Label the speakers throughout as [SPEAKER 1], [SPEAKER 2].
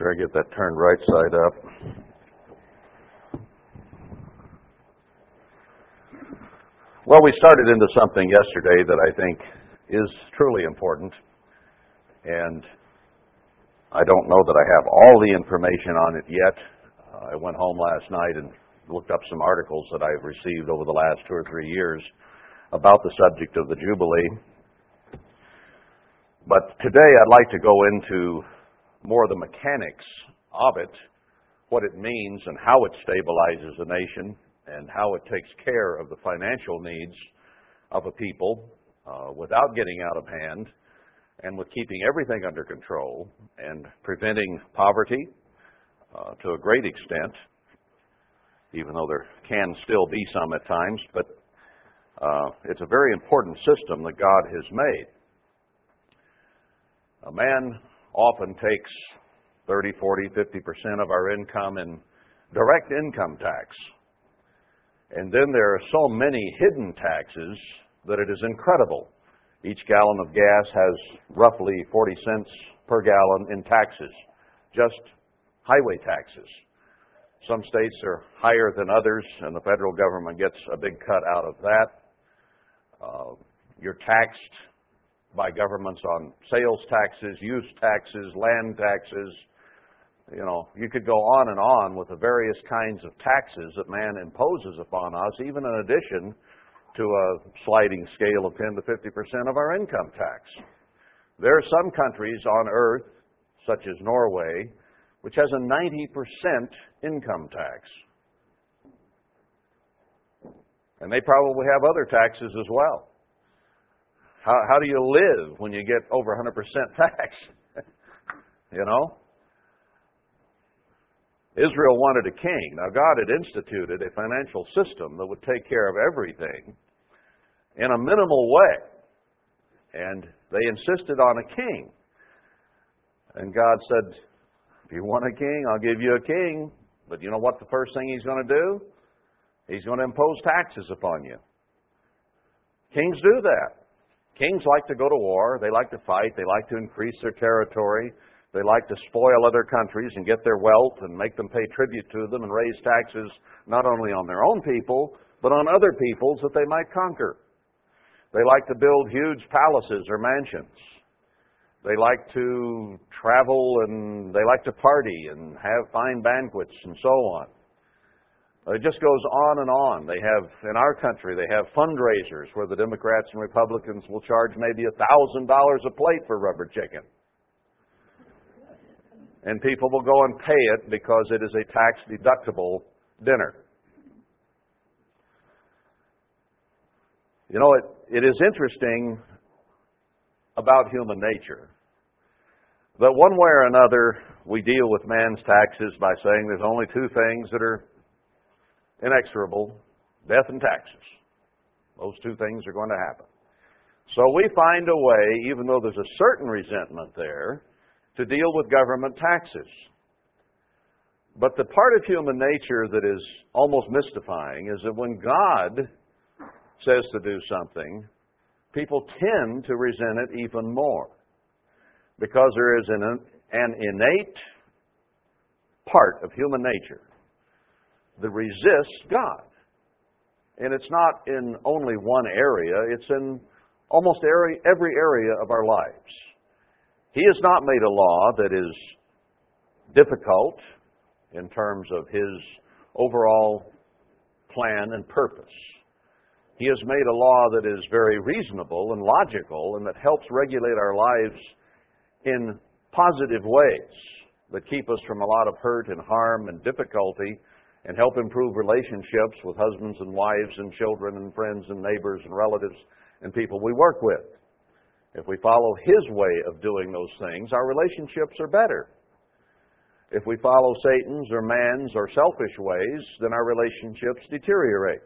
[SPEAKER 1] sure I get that turned right side up. Well, we started into something yesterday that I think is truly important, and I don't know that I have all the information on it yet. Uh, I went home last night and looked up some articles that I've received over the last two or three years about the subject of the Jubilee. But today I'd like to go into more the mechanics of it, what it means and how it stabilizes a nation and how it takes care of the financial needs of a people uh, without getting out of hand and with keeping everything under control and preventing poverty uh, to a great extent, even though there can still be some at times, but uh, it's a very important system that God has made. A man often takes 30, 40, 50% of our income in direct income tax. And then there are so many hidden taxes that it is incredible. Each gallon of gas has roughly 40 cents per gallon in taxes, just highway taxes. Some states are higher than others, and the federal government gets a big cut out of that. Uh, you're taxed by governments on sales taxes, use taxes, land taxes. You know, you could go on and on with the various kinds of taxes that man imposes upon us, even in addition to a sliding scale of 10 to 50 percent of our income tax. There are some countries on earth, such as Norway, which has a 90 percent income tax. And they probably have other taxes as well. How, how do you live when you get over 100% tax? you know? Israel wanted a king. Now, God had instituted a financial system that would take care of everything in a minimal way. And they insisted on a king. And God said, If you want a king, I'll give you a king. But you know what the first thing he's going to do? He's going to impose taxes upon you. Kings do that. Kings like to go to war. They like to fight. They like to increase their territory. They like to spoil other countries and get their wealth and make them pay tribute to them and raise taxes not only on their own people, but on other peoples that they might conquer. They like to build huge palaces or mansions. They like to travel and they like to party and have fine banquets and so on. It just goes on and on. They have, in our country, they have fundraisers where the Democrats and Republicans will charge maybe $1,000 a plate for rubber chicken. And people will go and pay it because it is a tax deductible dinner. You know, it, it is interesting about human nature that one way or another we deal with man's taxes by saying there's only two things that are inexorable death and taxes. Those two things are going to happen. So we find a way, even though there's a certain resentment there, to deal with government taxes. But the part of human nature that is almost mystifying is that when God says to do something, people tend to resent it even more because there is an, an innate part of human nature that resists God. And it's not in only one area, it's in almost every, every area of our lives. He has not made a law that is difficult in terms of his overall plan and purpose. He has made a law that is very reasonable and logical and that helps regulate our lives in positive ways that keep us from a lot of hurt and harm and difficulty and help improve relationships with husbands and wives and children and friends and neighbors and relatives and people we work with. If we follow His way of doing those things, our relationships are better. If we follow Satan's or man's or selfish ways, then our relationships deteriorate.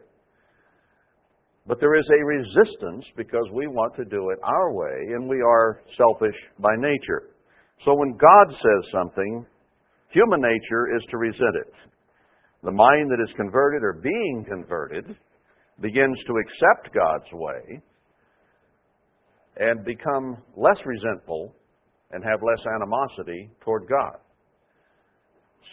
[SPEAKER 1] But there is a resistance because we want to do it our way and we are selfish by nature. So when God says something, human nature is to resent it. The mind that is converted or being converted begins to accept God's way and become less resentful and have less animosity toward God.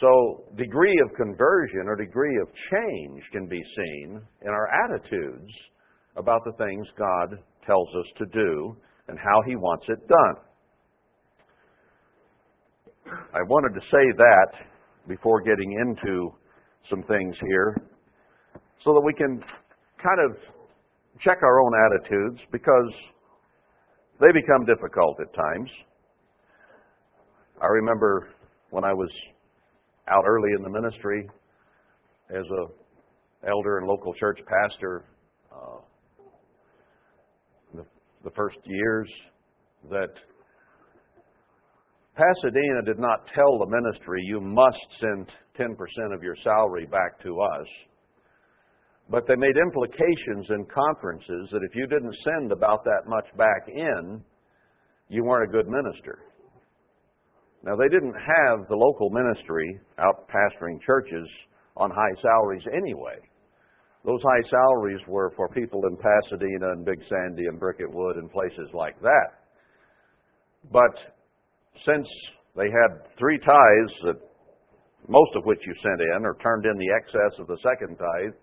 [SPEAKER 1] So, degree of conversion or degree of change can be seen in our attitudes about the things God tells us to do and how He wants it done. I wanted to say that before getting into some things here so that we can kind of check our own attitudes because they become difficult at times. I remember when I was out early in the ministry as a elder and local church pastor uh, the, the first years that Pasadena did not tell the ministry you must send 10% of your salary back to us. But they made implications in conferences that if you didn't send about that much back in, you weren't a good minister. Now, they didn't have the local ministry out pastoring churches on high salaries anyway. Those high salaries were for people in Pasadena and Big Sandy and Bricket Wood and places like that. But since they had three tithes that most of which you sent in or turned in the excess of the second tithe,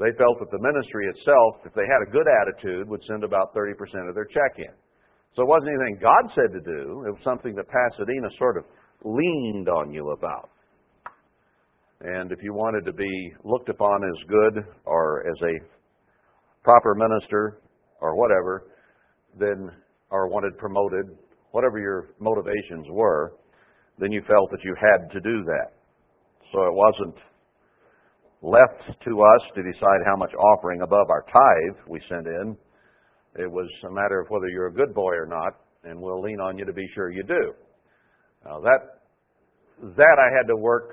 [SPEAKER 1] they felt that the ministry itself, if they had a good attitude, would send about 30% of their check in. So it wasn't anything God said to do, it was something that Pasadena sort of leaned on you about. And if you wanted to be looked upon as good or as a proper minister or whatever, then or wanted promoted, whatever your motivations were, then you felt that you had to do that. So it wasn't left to us to decide how much offering above our tithe we sent in. It was a matter of whether you're a good boy or not, and we'll lean on you to be sure you do. Now that that I had to work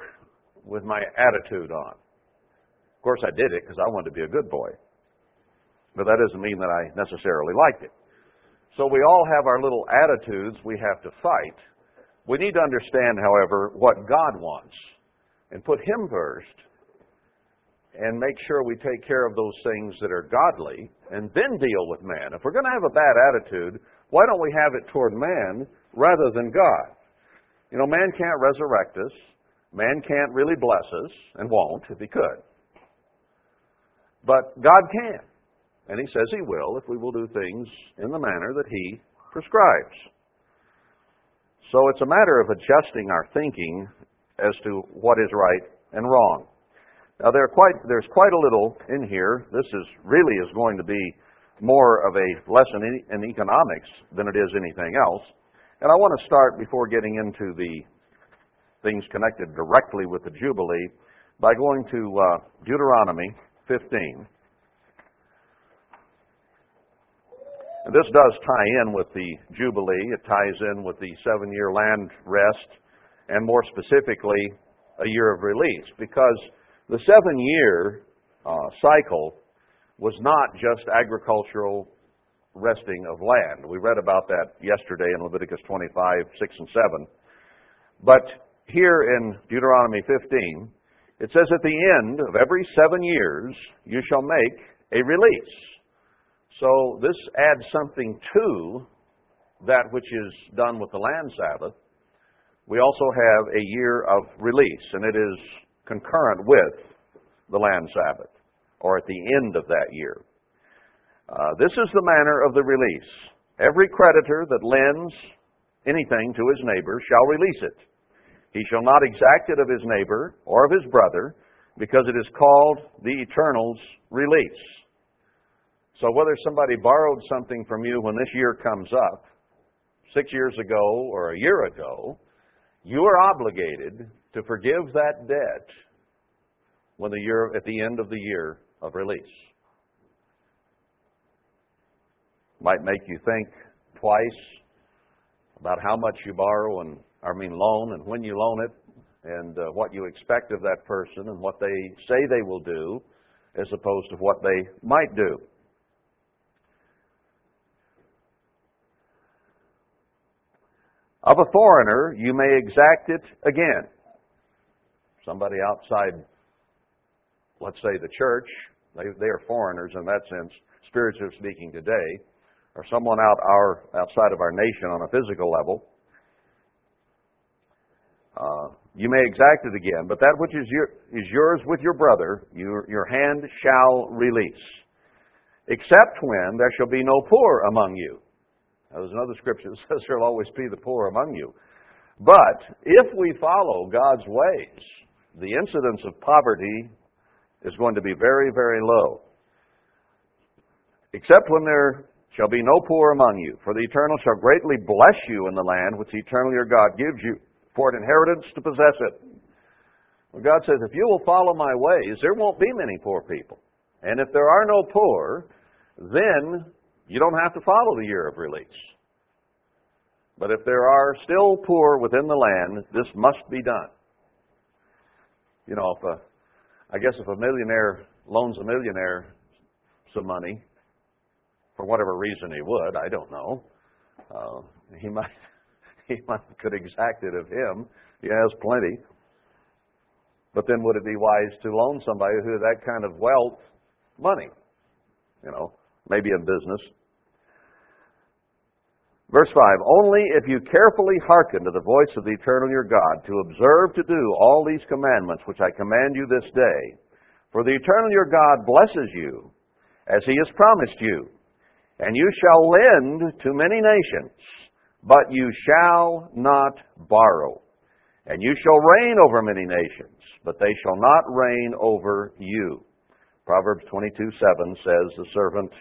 [SPEAKER 1] with my attitude on. Of course, I did it because I wanted to be a good boy, but that doesn't mean that I necessarily liked it. So we all have our little attitudes we have to fight we need to understand, however, what God wants and put Him first and make sure we take care of those things that are godly and then deal with man. If we're going to have a bad attitude, why don't we have it toward man rather than God? You know, man can't resurrect us. Man can't really bless us and won't if he could. But God can. And he says he will if we will do things in the manner that he prescribes. So it's a matter of adjusting our thinking as to what is right and wrong. Now there quite, there's quite a little in here. This is really is going to be more of a lesson in economics than it is anything else. And I want to start before getting into the things connected directly with the Jubilee by going to uh, Deuteronomy 15. And this does tie in with the Jubilee. It ties in with the seven year land rest, and more specifically, a year of release, because the seven year uh, cycle was not just agricultural resting of land. We read about that yesterday in Leviticus 25, 6 and 7. But here in Deuteronomy 15, it says at the end of every seven years, you shall make a release. So this adds something to that which is done with the land Sabbath. We also have a year of release, and it is concurrent with the land Sabbath, or at the end of that year. Uh, this is the manner of the release. Every creditor that lends anything to his neighbor shall release it. He shall not exact it of his neighbor or of his brother, because it is called the eternal's release. So whether somebody borrowed something from you when this year comes up, six years ago or a year ago, you are obligated to forgive that debt when the year at the end of the year of release. Might make you think twice about how much you borrow and I mean loan and when you loan it and uh, what you expect of that person and what they say they will do as opposed to what they might do. Of a foreigner, you may exact it again. Somebody outside, let's say the church, they, they are foreigners in that sense, spiritually speaking today, or someone out our, outside of our nation on a physical level. Uh, you may exact it again, but that which is, your, is yours with your brother, your, your hand shall release, except when there shall be no poor among you. Now, there's another scripture that says there'll always be the poor among you. But if we follow God's ways, the incidence of poverty is going to be very, very low. Except when there shall be no poor among you, for the eternal shall greatly bless you in the land which the eternal your God gives you for an inheritance to possess it. Well, God says, if you will follow my ways, there won't be many poor people. And if there are no poor, then you don't have to follow the year of release. But if there are still poor within the land, this must be done. You know, if a, I guess if a millionaire loans a millionaire some money, for whatever reason he would, I don't know. Uh, he might he might could exact it of him. He has plenty. But then would it be wise to loan somebody who has that kind of wealth money? You know, maybe in business. Verse 5 Only if you carefully hearken to the voice of the eternal your God, to observe to do all these commandments which I command you this day. For the eternal your God blesses you, as he has promised you. And you shall lend to many nations, but you shall not borrow. And you shall reign over many nations, but they shall not reign over you. Proverbs 22 7 says, The servant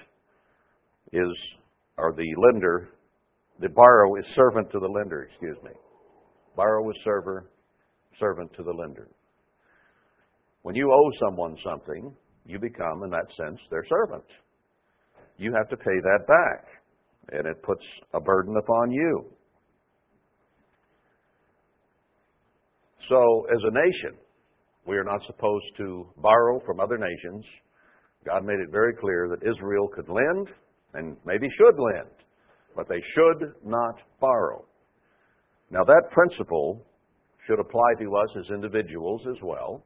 [SPEAKER 1] is, or the lender the borrower is servant to the lender, excuse me. Borrower is server, servant to the lender. When you owe someone something, you become, in that sense, their servant. You have to pay that back, and it puts a burden upon you. So, as a nation, we are not supposed to borrow from other nations. God made it very clear that Israel could lend and maybe should lend but they should not borrow. Now, that principle should apply to us as individuals as well.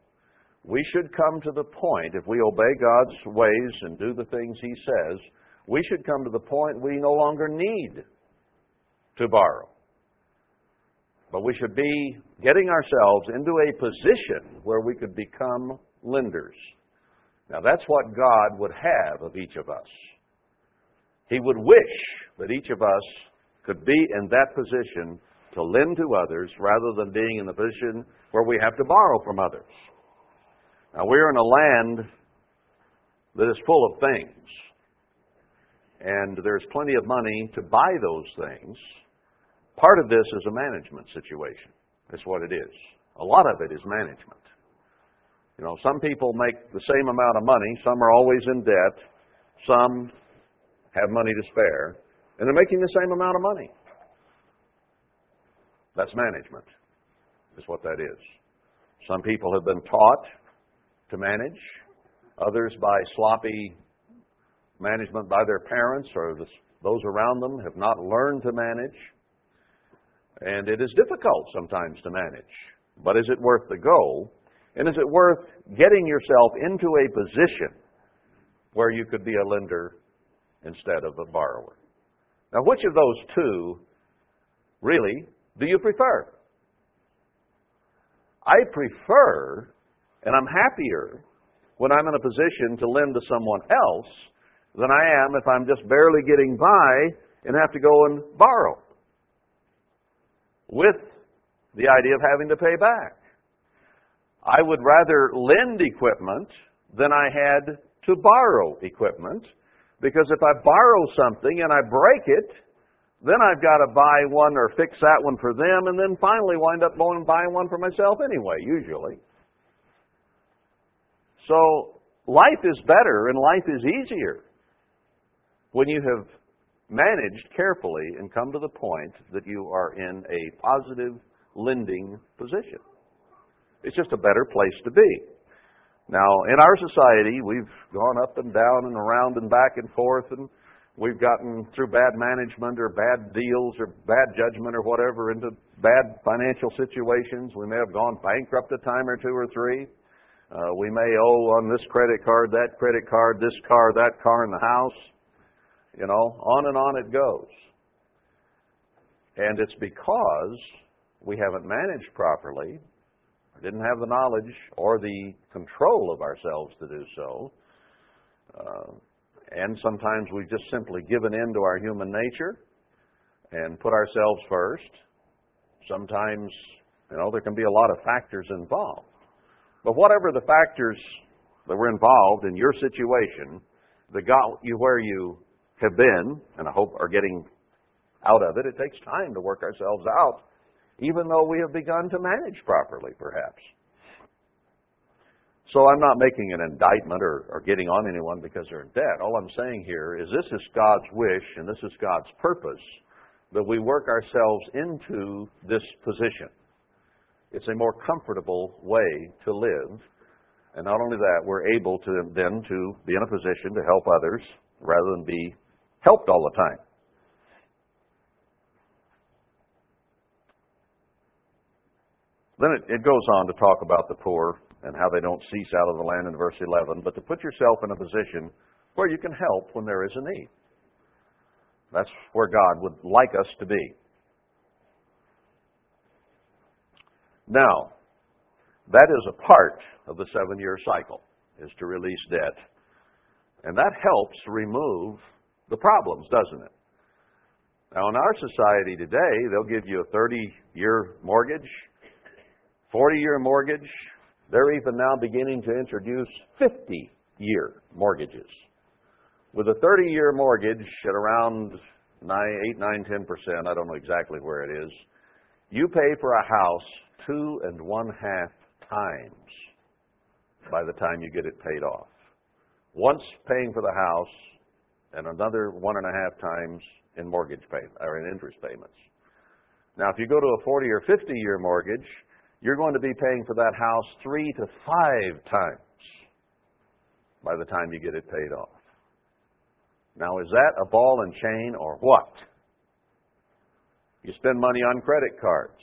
[SPEAKER 1] We should come to the point, if we obey God's ways and do the things He says, we should come to the point we no longer need to borrow. But we should be getting ourselves into a position where we could become lenders. Now, that's what God would have of each of us. He would wish that each of us could be in that position to lend to others rather than being in the position where we have to borrow from others. Now, we're in a land that is full of things, and there's plenty of money to buy those things. Part of this is a management situation. That's what it is. A lot of it is management. You know, some people make the same amount of money, some are always in debt, some have money to spare, and they're making the same amount of money. That's management, is what that is. Some people have been taught to manage, others by sloppy management by their parents or those around them have not learned to manage. And it is difficult sometimes to manage. But is it worth the goal? And is it worth getting yourself into a position where you could be a lender instead of a borrower. Now, which of those two really do you prefer? I prefer, and I'm happier when I'm in a position to lend to someone else than I am if I'm just barely getting by and have to go and borrow with the idea of having to pay back. I would rather lend equipment than I had to borrow equipment because if I borrow something and I break it, then I've got to buy one or fix that one for them, and then finally wind up going and buying one for myself anyway, usually. So life is better and life is easier when you have managed carefully and come to the point that you are in a positive lending position. It's just a better place to be. Now, in our society, we've gone up and down and around and back and forth, and we've gotten through bad management or bad deals or bad judgment or whatever into bad financial situations. We may have gone bankrupt a time or two or three. Uh, we may owe on this credit card, that credit card, this car, that car, in the house. You know, on and on it goes. And it's because we haven't managed properly didn't have the knowledge or the control of ourselves to do so. Uh, and sometimes we've just simply given in to our human nature and put ourselves first. Sometimes, you know, there can be a lot of factors involved. But whatever the factors that were involved in your situation that got you where you have been, and I hope are getting out of it, it takes time to work ourselves out even though we have begun to manage properly, perhaps. So I'm not making an indictment or, or, getting on anyone because they're in debt. All I'm saying here is this is God's wish and this is God's purpose that we work ourselves into this position. It's a more comfortable way to live. And not only that, we're able to then to be in a position to help others rather than be helped all the time. Then it, it goes on to talk about the poor and how they don't cease out of the land in verse 11, but to put yourself in a position where you can help when there is a need. That's where God would like us to be. Now, that is a part of the seven year cycle, is to release debt. And that helps remove the problems, doesn't it? Now, in our society today, they'll give you a 30 year mortgage 40 year mortgage. They're even now beginning to introduce 50 year mortgages. With a 30 year mortgage at around 9, 8, 9, 10%, I don't know exactly where it is, you pay for a house two and one half times by the time you get it paid off. Once paying for the house and another one and a half times in mortgage payment or in interest payments. Now if you go to a 40 or 50 year mortgage, you're going to be paying for that house three to five times by the time you get it paid off. Now, is that a ball and chain or what? You spend money on credit cards.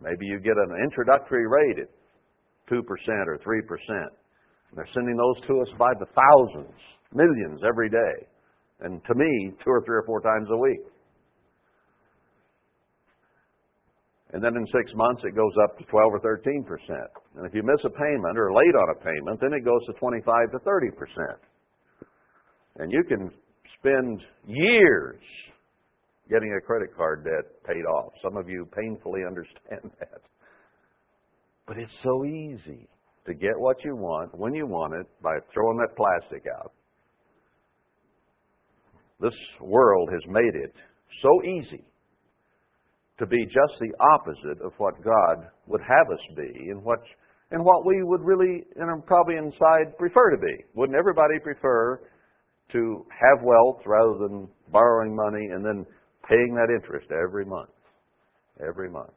[SPEAKER 1] Maybe you get an introductory rate at 2% or 3%. They're sending those to us by the thousands, millions every day, and to me, two or three or four times a week. and then in six months it goes up to 12 or 13 percent. And if you miss a payment or late on a payment, then it goes to 25 to 30 percent. And you can spend years getting a credit card debt paid off. Some of you painfully understand that. But it's so easy to get what you want when you want it by throwing that plastic out. This world has made it so easy to be just the opposite of what God would have us be and what, and what we would really, and probably inside, prefer to be. Wouldn't everybody prefer to have wealth rather than borrowing money and then paying that interest every month? Every month.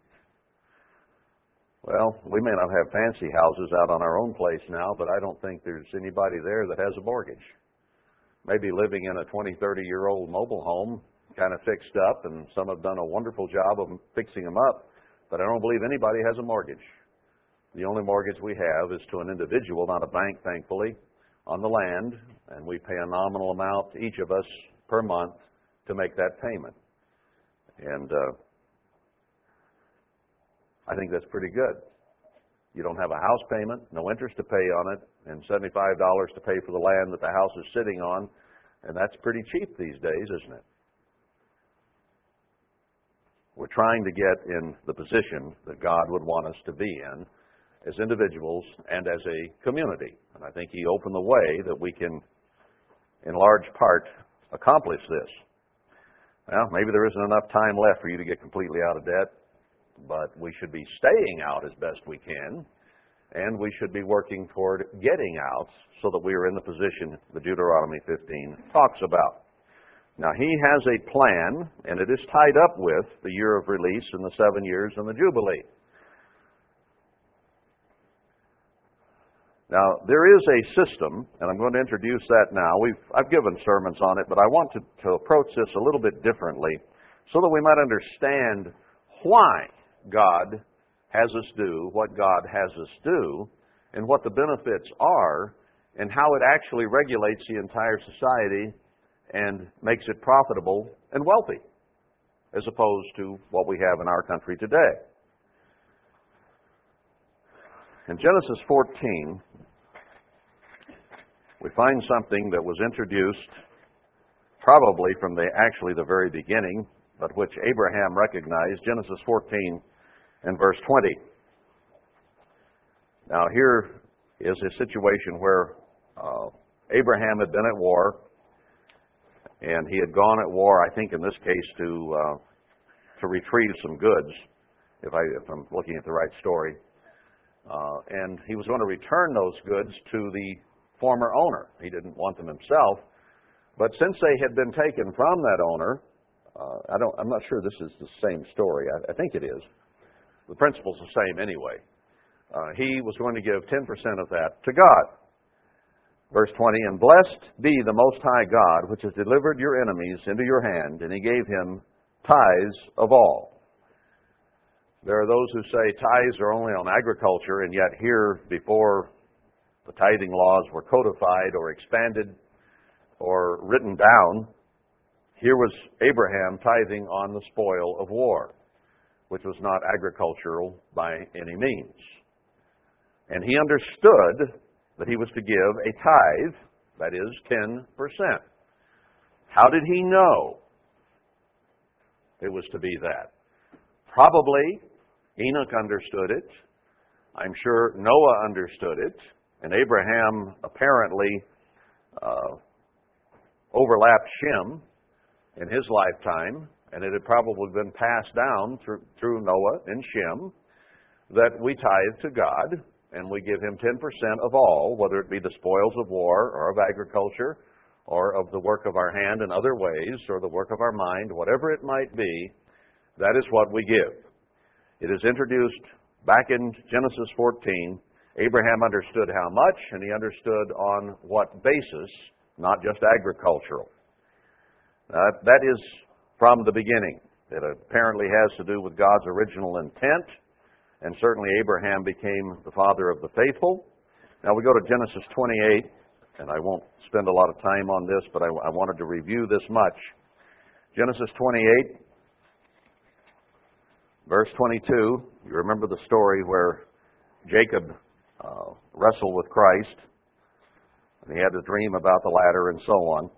[SPEAKER 1] Well, we may not have fancy houses out on our own place now, but I don't think there's anybody there that has a mortgage. Maybe living in a 20, 30 year old mobile home kind of fixed up, and some have done a wonderful job of fixing them up, but I don't believe anybody has a mortgage. The only mortgage we have is to an individual, not a bank, thankfully, on the land, and we pay a nominal amount, each of us, per month to make that payment. And uh, I think that's pretty good. You don't have a house payment, no interest to pay on it, and $75 to pay for the land that the house is sitting on, and that's pretty cheap these days, isn't it? We're trying to get in the position that God would want us to be in as individuals and as a community. And I think He opened the way that we can, in large part, accomplish this. Well, maybe there isn't enough time left for you to get completely out of debt, but we should be staying out as best we can, and we should be working toward getting out so that we are in the position that Deuteronomy 15 talks about. Now, he has a plan, and it is tied up with the year of release and the seven years and the Jubilee. Now, there is a system, and I'm going to introduce that now. We've, I've given sermons on it, but I want to, to approach this a little bit differently so that we might understand why God has us do what God has us do and what the benefits are and how it actually regulates the entire society and makes it profitable and wealthy, as opposed to what we have in our country today. In Genesis 14, we find something that was introduced probably from the actually the very beginning, but which Abraham recognized, Genesis 14 and verse 20. Now here is a situation where uh, Abraham had been at war and he had gone at war, I think in this case, to uh, to retrieve some goods, if, I, if I'm looking at the right story. Uh, and he was going to return those goods to the former owner. He didn't want them himself, but since they had been taken from that owner, uh, I don't, I'm not sure this is the same story. I, I think it is. The principle's the same anyway. Uh, he was going to give 10% of that to God. Verse 20, And blessed be the Most High God, which has delivered your enemies into your hand, and he gave him tithes of all. There are those who say tithes are only on agriculture, and yet here, before the tithing laws were codified or expanded or written down, here was Abraham tithing on the spoil of war, which was not agricultural by any means. And he understood that he was to give a tithe, that is 10%. How did he know it was to be that? Probably Enoch understood it. I'm sure Noah understood it. And Abraham apparently uh, overlapped Shem in his lifetime. And it had probably been passed down through, through Noah and Shem that we tithe to God and we give him 10% of all, whether it be the spoils of war or of agriculture or of the work of our hand in other ways or the work of our mind, whatever it might be, that is what we give. It is introduced back in Genesis 14. Abraham understood how much, and he understood on what basis, not just agricultural. Uh, that is from the beginning. It apparently has to do with God's original intent and certainly Abraham became the father of the faithful. Now we go to Genesis 28, and I won't spend a lot of time on this, but I, I wanted to review this much. Genesis 28, verse 22, you remember the story where Jacob uh, wrestled with Christ, and he had a dream about the ladder and so on.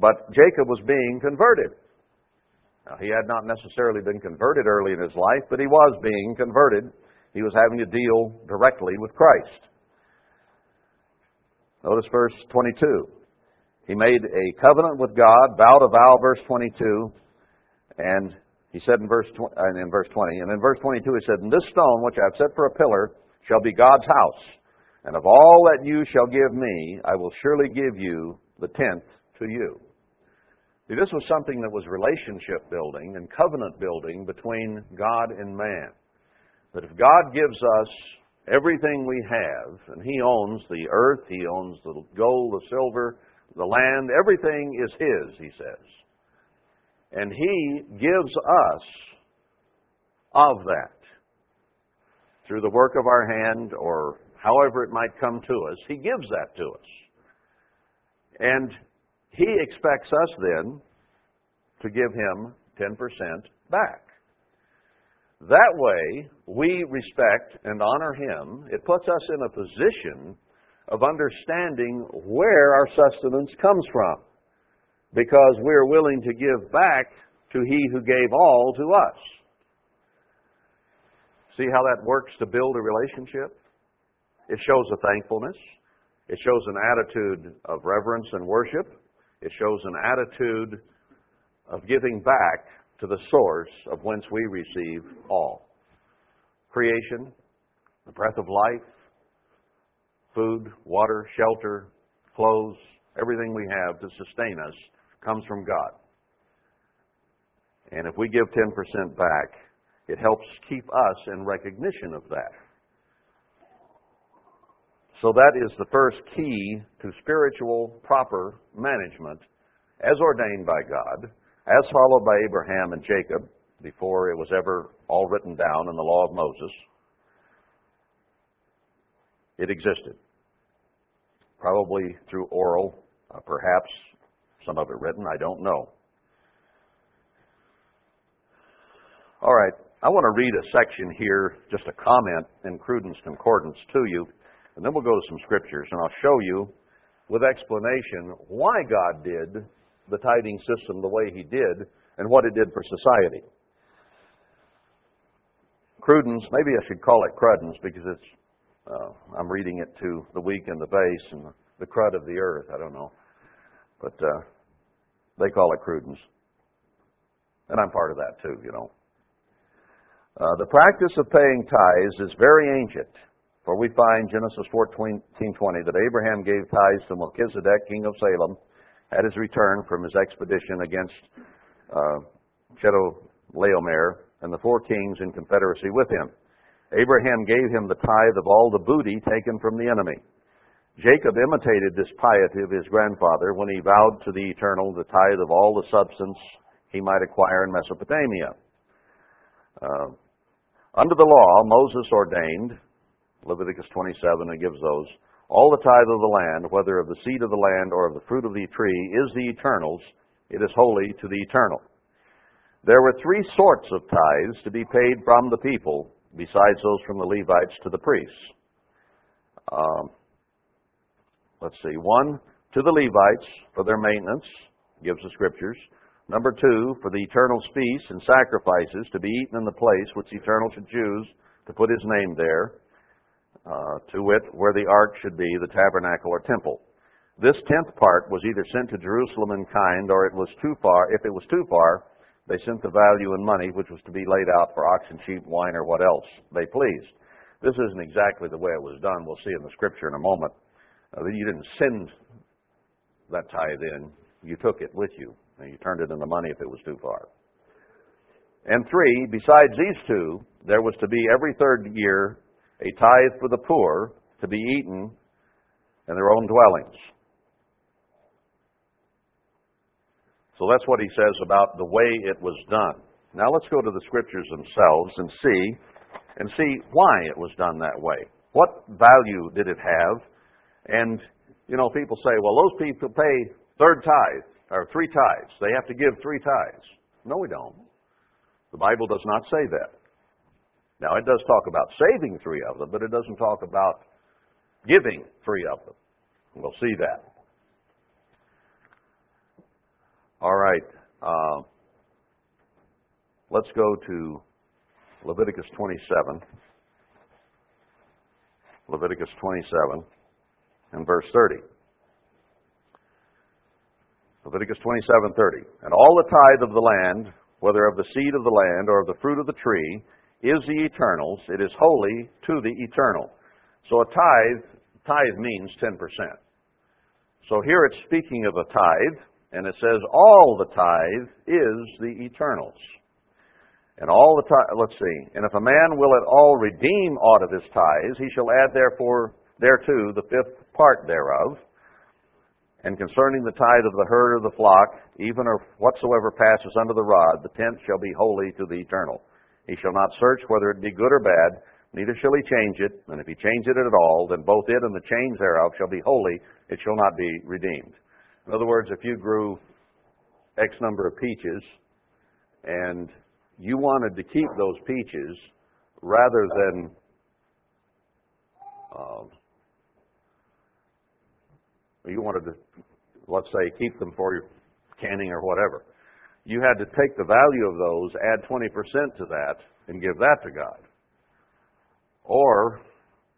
[SPEAKER 1] But Jacob was being converted. Now, he had not necessarily been converted early in his life, but he was being converted. He was having to deal directly with Christ. Notice verse 22. He made a covenant with God, vowed a vow, verse 22, and he said in verse, tw- in verse 20, and in verse 22 he said, And this stone which I have set for a pillar shall be God's house, and of all that you shall give me, I will surely give you the tenth to you. See, this was something that was relationship building and covenant building between God and man. That if God gives us everything we have, and He owns the earth, He owns the gold, the silver, the land, everything is His, He says. And He gives us of that through the work of our hand or however it might come to us. He gives that to us. And he expects us then to give him 10% back. That way, we respect and honor him. It puts us in a position of understanding where our sustenance comes from because we're willing to give back to he who gave all to us. See how that works to build a relationship? It shows a thankfulness. It shows an attitude of reverence and worship. It shows an attitude of giving back to the source of whence we receive all creation, the breath of life, food, water, shelter, clothes, everything we have to sustain us comes from God. And if we give 10% back, it helps keep us in recognition of that. So that is the first key to spiritual proper management as ordained by God, as followed by Abraham and Jacob before it was ever all written down in the law of Moses. It existed. Probably through oral, uh, perhaps some of it written, I don't know. All right, I want to read a section here, just a comment in Cruden's Concordance to you. And then we'll go to some scriptures, and I'll show you with explanation why God did the tithing system the way He did and what it did for society. Cruden's, maybe I should call it Cruden's because it's, uh, I'm reading it to the weak and the base and the crud of the earth. I don't know. But uh, they call it Cruden's. And I'm part of that too, you know. Uh, the practice of paying tithes is very ancient. For we find Genesis 14:20 that Abraham gave tithes to Melchizedek, king of Salem, at his return from his expedition against uh, Chedorlaomer and the four kings in confederacy with him. Abraham gave him the tithe of all the booty taken from the enemy. Jacob imitated this piety of his grandfather when he vowed to the Eternal the tithe of all the substance he might acquire in Mesopotamia. Uh, under the law, Moses ordained Leviticus 27, it gives those. All the tithe of the land, whether of the seed of the land or of the fruit of the tree, is the eternal's. It is holy to the eternal. There were three sorts of tithes to be paid from the people, besides those from the Levites to the priests. Um, let's see. One, to the Levites for their maintenance, gives the scriptures. Number two, for the eternal's feasts and sacrifices to be eaten in the place which the eternal should choose to put his name there uh, to wit, where the ark should be, the tabernacle or temple. This tenth part was either sent to Jerusalem in kind, or it was too far. If it was too far, they sent the value in money, which was to be laid out for oxen, sheep, wine, or what else they pleased. This isn't exactly the way it was done. We'll see in the scripture in a moment. Uh, you didn't send that tithe in; you took it with you, and you turned it into money if it was too far. And three, besides these two, there was to be every third year a tithe for the poor to be eaten in their own dwellings. So that's what he says about the way it was done. Now let's go to the scriptures themselves and see and see why it was done that way. What value did it have? And you know, people say, well, those people pay third tithe or three tithes. They have to give three tithes. No, we don't. The Bible does not say that. Now, it does talk about saving three of them, but it doesn't talk about giving three of them. We'll see that. All right. Uh, let's go to Leviticus 27. Leviticus 27 and verse 30. Leviticus 27:30. And all the tithe of the land, whether of the seed of the land or of the fruit of the tree, is the eternal's. It is holy to the eternal. So a tithe, tithe means 10%. So here it's speaking of a tithe, and it says all the tithe is the eternal's. And all the tithe, let's see, and if a man will at all redeem aught of his tithes, he shall add therefore thereto the fifth part thereof. And concerning the tithe of the herd or the flock, even of whatsoever passes under the rod, the tenth shall be holy to the eternal. He shall not search whether it be good or bad, neither shall he change it. And if he change it at all, then both it and the change thereof shall be holy. It shall not be redeemed. In other words, if you grew X number of peaches and you wanted to keep those peaches rather than um, you wanted to, let's say, keep them for your canning or whatever you had to take the value of those, add 20% to that, and give that to God. Or,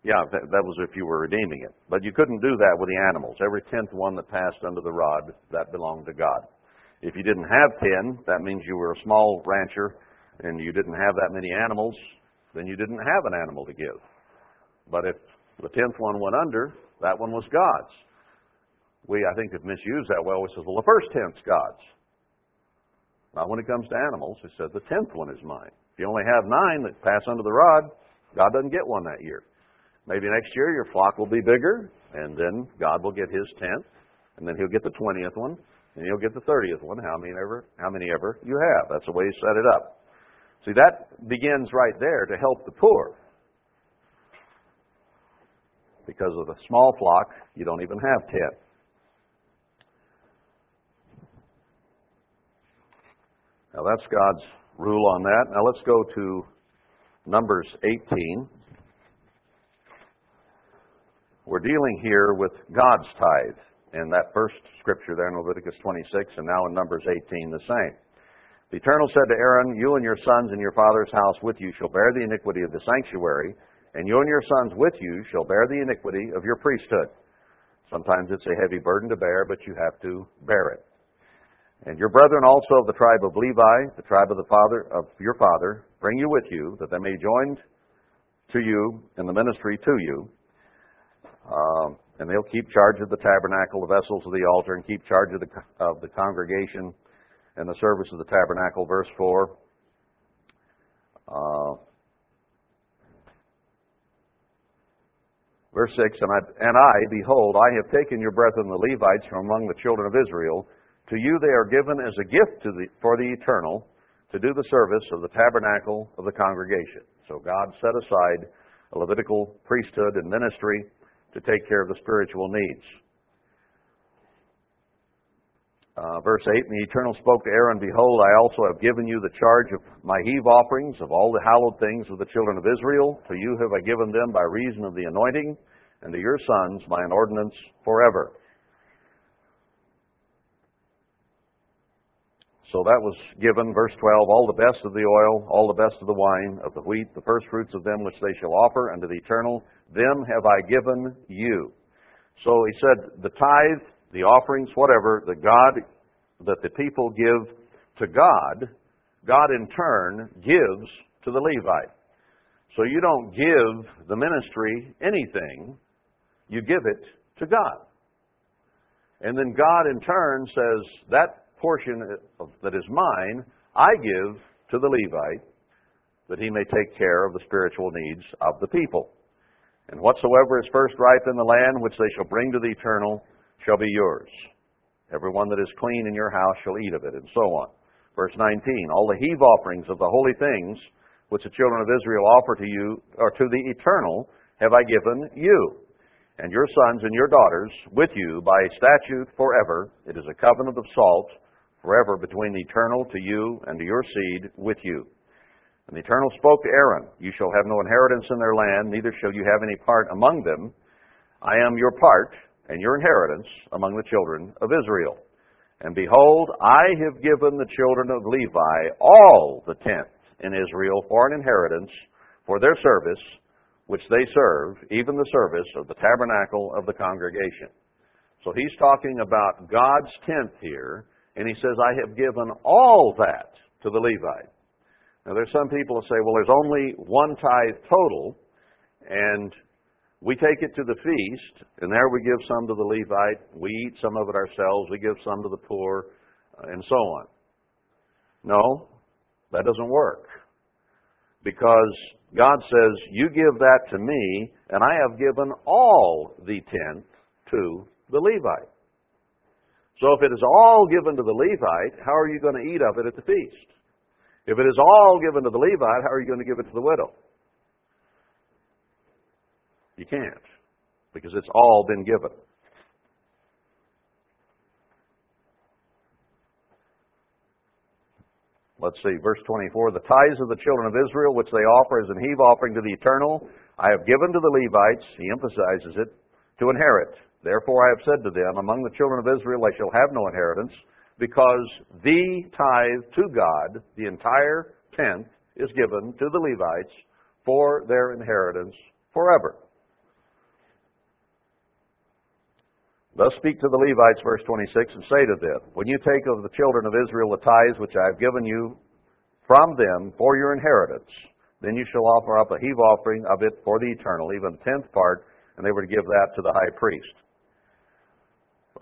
[SPEAKER 1] yeah, that, was if you were redeeming it. But you couldn't do that with the animals. Every tenth one that passed under the rod, that belonged to God. If you didn't have ten, that means you were a small rancher and you didn't have that many animals, then you didn't have an animal to give. But if the tenth one went under, that one was God's. We, I think, have misused that well. We said, well, the first tenth's God's. Not when it comes to animals. It says the tenth one is mine. If you only have nine that pass under the rod, God doesn't get one that year. Maybe next year your flock will be bigger, and then God will get his tenth, and then he'll get the twentieth one, and he'll get the thirtieth one, how many ever how many ever you have. That's the way he set it up. See that begins right there to help the poor. Because of the small flock, you don't even have ten. Now that's God's rule on that. Now let's go to Numbers 18. We're dealing here with God's tithe in that first scripture there in Leviticus 26 and now in Numbers 18 the same. The Eternal said to Aaron, You and your sons and your father's house with you shall bear the iniquity of the sanctuary, and you and your sons with you shall bear the iniquity of your priesthood. Sometimes it's a heavy burden to bear, but you have to bear it. And your brethren also of the tribe of Levi, the tribe of the father of your father, bring you with you, that they may join to you in the ministry to you. Um, and they'll keep charge of the tabernacle, the vessels of the altar, and keep charge of the, of the congregation and the service of the tabernacle. Verse 4. Uh, verse 6 and I, and I, behold, I have taken your brethren the Levites from among the children of Israel to you they are given as a gift the, for the eternal to do the service of the tabernacle of the congregation. So God set aside a Levitical priesthood and ministry to take care of the spiritual needs. Uh, verse 8, And the Eternal spoke to Aaron, Behold, I also have given you the charge of my heave offerings, of all the hallowed things of the children of Israel. To you have I given them by reason of the anointing, and to your sons my an ordinance forever. So that was given, verse 12, all the best of the oil, all the best of the wine, of the wheat, the first fruits of them which they shall offer unto the eternal, them have I given you. So he said, the tithe, the offerings, whatever, that God, that the people give to God, God in turn gives to the Levite. So you don't give the ministry anything, you give it to God. And then God in turn says, that portion that is mine I give to the Levite, that he may take care of the spiritual needs of the people. And whatsoever is first ripe in the land which they shall bring to the eternal shall be yours. Every one that is clean in your house shall eat of it, and so on. Verse 19, all the heave offerings of the holy things which the children of Israel offer to you, or to the eternal, have I given you, and your sons and your daughters with you by a statute forever. It is a covenant of salt forever between the eternal to you and to your seed with you. And the eternal spoke to Aaron, You shall have no inheritance in their land, neither shall you have any part among them. I am your part and your inheritance among the children of Israel. And behold, I have given the children of Levi all the tenth in Israel for an inheritance for their service, which they serve, even the service of the tabernacle of the congregation. So he's talking about God's tenth here and he says, I have given all that to the Levite. Now, there's some people who say, well, there's only one tithe total, and we take it to the feast, and there we give some to the Levite. We eat some of it ourselves. We give some to the poor, uh, and so on. No, that doesn't work. Because God says, You give that to me, and I have given all the tenth to the Levite. So if it is all given to the Levite, how are you going to eat of it at the feast? If it is all given to the Levite, how are you going to give it to the widow? You can't, because it's all been given. Let's see, verse 24. The tithes of the children of Israel, which they offer as an heave offering to the eternal, I have given to the Levites, he emphasizes it, to inherit. Therefore I have said to them, Among the children of Israel they shall have no inheritance, because the tithe to God, the entire tenth, is given to the Levites for their inheritance forever. Thus speak to the Levites, verse 26, and say to them, When you take of the children of Israel the tithes which I have given you from them for your inheritance, then you shall offer up a heave offering of it for the eternal, even the tenth part, and they were to give that to the high priest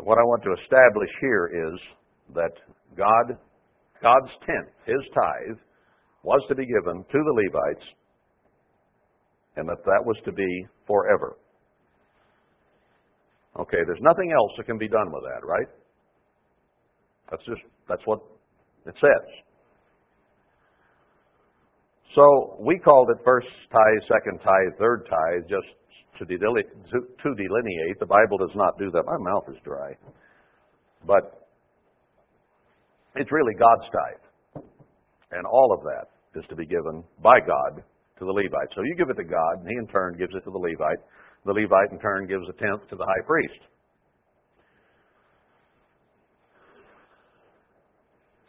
[SPEAKER 1] what I want to establish here is that God, God's tenth, His tithe, was to be given to the Levites, and that that was to be forever. Okay, there's nothing else that can be done with that, right? That's just that's what it says. So we called it first tithe, second tithe, third tithe, just to delineate, to delineate. The Bible does not do that. My mouth is dry. But it's really God's tithe. And all of that is to be given by God to the Levite. So you give it to God, and he in turn gives it to the Levite. The Levite in turn gives a tenth to the high priest.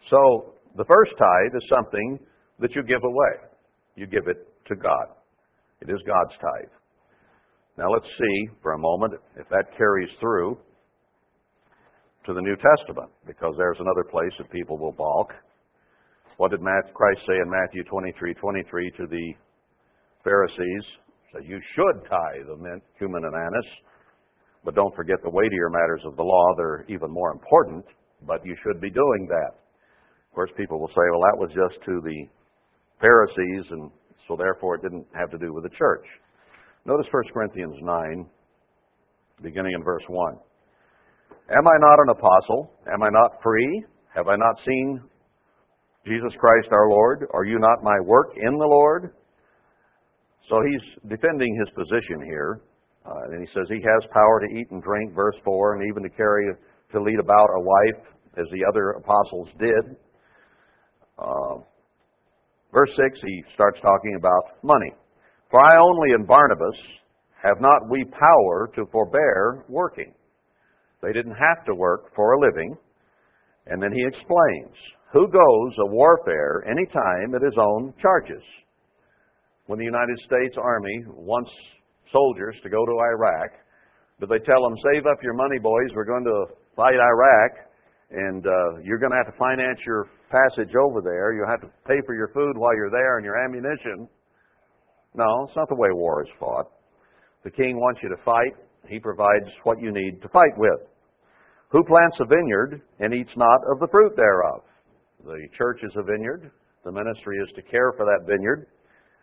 [SPEAKER 1] So the first tithe is something that you give away. You give it to God. It is God's tithe. Now let's see for a moment if that carries through to the New Testament, because there's another place that people will balk. What did Christ say in Matthew 23 23 to the Pharisees? He said, You should tithe the mint, cumin, and anise, but don't forget the weightier matters of the law. They're even more important, but you should be doing that. Of course, people will say, Well, that was just to the Pharisees, and so therefore it didn't have to do with the church. Notice 1 Corinthians 9, beginning in verse 1. Am I not an apostle? Am I not free? Have I not seen Jesus Christ our Lord? Are you not my work in the Lord? So he's defending his position here. Uh, and he says he has power to eat and drink, verse 4, and even to carry, to lead about a wife as the other apostles did. Uh, verse 6, he starts talking about money. For I only and Barnabas have not we power to forbear working. They didn't have to work for a living. And then he explains who goes a warfare any time at his own charges? When the United States Army wants soldiers to go to Iraq, do they tell them, save up your money, boys, we're going to fight Iraq, and uh, you're going to have to finance your passage over there, you'll have to pay for your food while you're there and your ammunition? No, it's not the way war is fought. The king wants you to fight. He provides what you need to fight with. Who plants a vineyard and eats not of the fruit thereof? The church is a vineyard. The ministry is to care for that vineyard,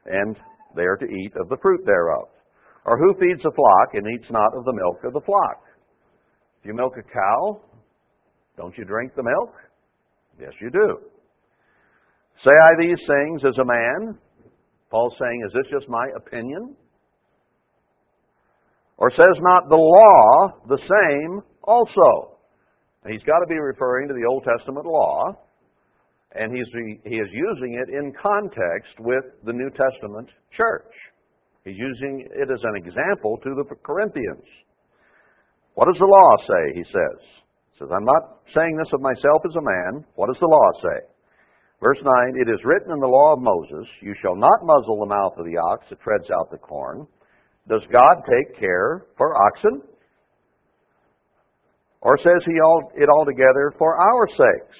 [SPEAKER 1] and they are to eat of the fruit thereof. Or who feeds a flock and eats not of the milk of the flock? If you milk a cow, don't you drink the milk? Yes, you do. Say I these things as a man, Paul's saying, Is this just my opinion? Or says not the law the same also? he's got to be referring to the Old Testament law, and he's, he is using it in context with the New Testament church. He's using it as an example to the Corinthians. What does the law say? He says. He says, I'm not saying this of myself as a man. What does the law say? Verse 9 It is written in the law of Moses, You shall not muzzle the mouth of the ox that treads out the corn. Does God take care for oxen? Or says he all, it altogether for our sakes?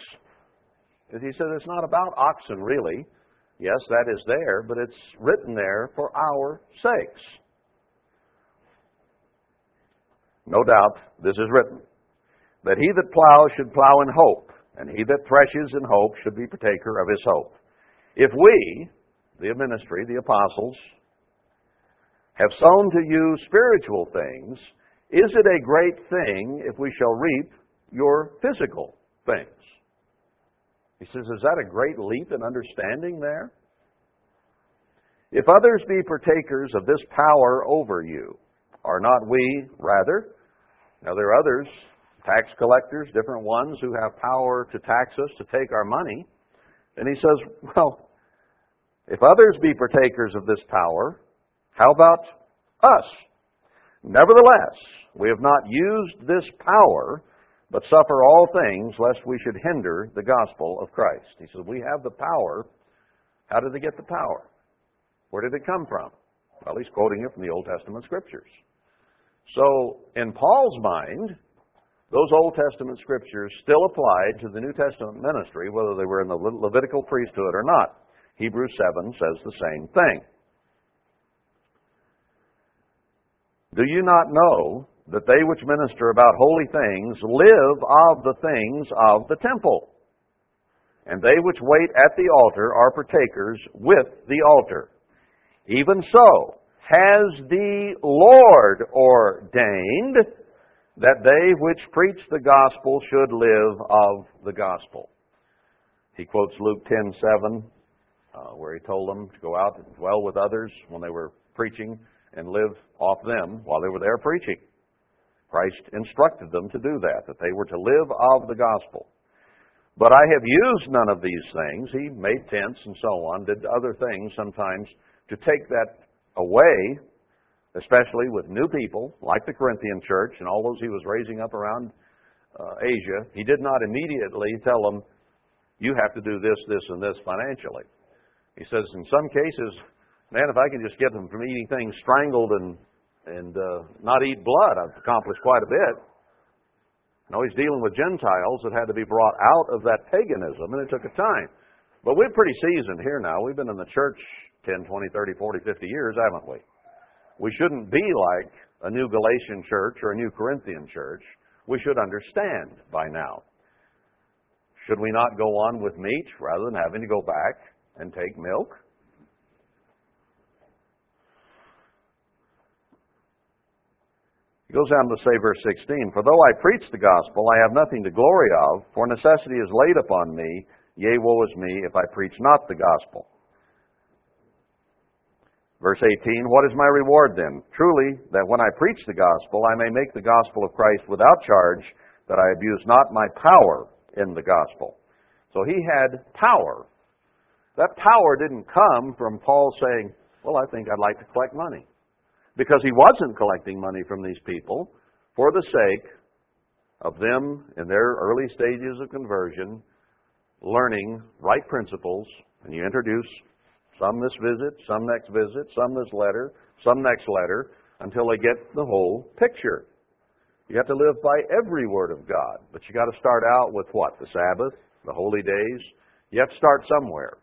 [SPEAKER 1] As he said, it's not about oxen, really. Yes, that is there, but it's written there for our sakes. No doubt this is written that he that plows should plow in hope, and he that threshes in hope should be partaker of his hope. If we, the ministry, the apostles, have sown to you spiritual things, is it a great thing if we shall reap your physical things? He says, Is that a great leap in understanding there? If others be partakers of this power over you, are not we rather? Now, there are others tax collectors, different ones who have power to tax us, to take our money. And he says, Well, if others be partakers of this power, how about us? Nevertheless, we have not used this power, but suffer all things lest we should hinder the gospel of Christ. He says, We have the power. How did they get the power? Where did it come from? Well, he's quoting it from the Old Testament scriptures. So, in Paul's mind, those Old Testament scriptures still applied to the New Testament ministry, whether they were in the Levitical priesthood or not. Hebrews 7 says the same thing. Do you not know that they which minister about holy things live of the things of the temple? And they which wait at the altar are partakers with the altar. Even so, has the Lord ordained that they which preach the gospel should live of the gospel. He quotes Luke 10:7, uh, where he told them to go out and dwell with others when they were preaching and live off them while they were there preaching. Christ instructed them to do that, that they were to live of the gospel. But I have used none of these things. He made tents and so on, did other things sometimes to take that away especially with new people like the Corinthian church and all those he was raising up around uh, Asia, he did not immediately tell them, you have to do this, this, and this financially. He says, in some cases, man, if I can just get them from eating things strangled and, and uh, not eat blood, I've accomplished quite a bit. No, he's dealing with Gentiles that had to be brought out of that paganism, and it took a time. But we're pretty seasoned here now. We've been in the church 10, 20, 30, 40, 50 years, haven't we? We shouldn't be like a new Galatian church or a new Corinthian church. We should understand by now. Should we not go on with meat rather than having to go back and take milk? He goes on to say, verse 16, For though I preach the gospel, I have nothing to glory of, for necessity is laid upon me. Yea, woe is me if I preach not the gospel. Verse 18, What is my reward then? Truly, that when I preach the gospel, I may make the gospel of Christ without charge, that I abuse not my power in the gospel. So he had power. That power didn't come from Paul saying, Well, I think I'd like to collect money. Because he wasn't collecting money from these people for the sake of them in their early stages of conversion learning right principles, and you introduce some this visit, some next visit, some this letter, some next letter, until they get the whole picture. You have to live by every word of God, but you got to start out with what? The Sabbath, the holy days. You have to start somewhere.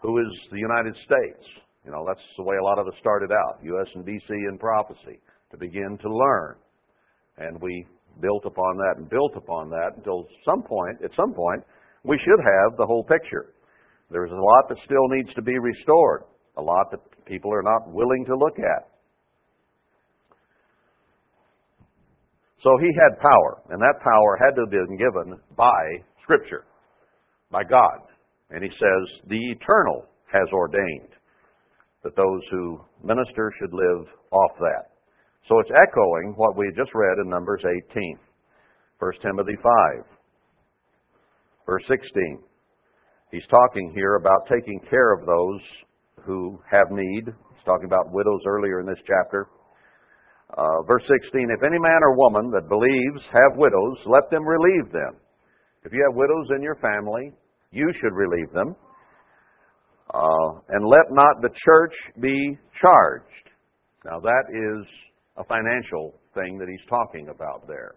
[SPEAKER 1] Who is the United States? You know, that's the way a lot of us started out, U.S. and B.C. in prophecy, to begin to learn. And we built upon that and built upon that until some point, at some point, we should have the whole picture. There's a lot that still needs to be restored, a lot that people are not willing to look at. So he had power, and that power had to have been given by Scripture, by God. And he says, The eternal has ordained that those who minister should live off that. So it's echoing what we just read in Numbers 18, 1 Timothy 5, verse 16. He's talking here about taking care of those who have need. He's talking about widows earlier in this chapter. Uh, verse 16 If any man or woman that believes have widows, let them relieve them. If you have widows in your family, you should relieve them. Uh, and let not the church be charged. Now, that is a financial thing that he's talking about there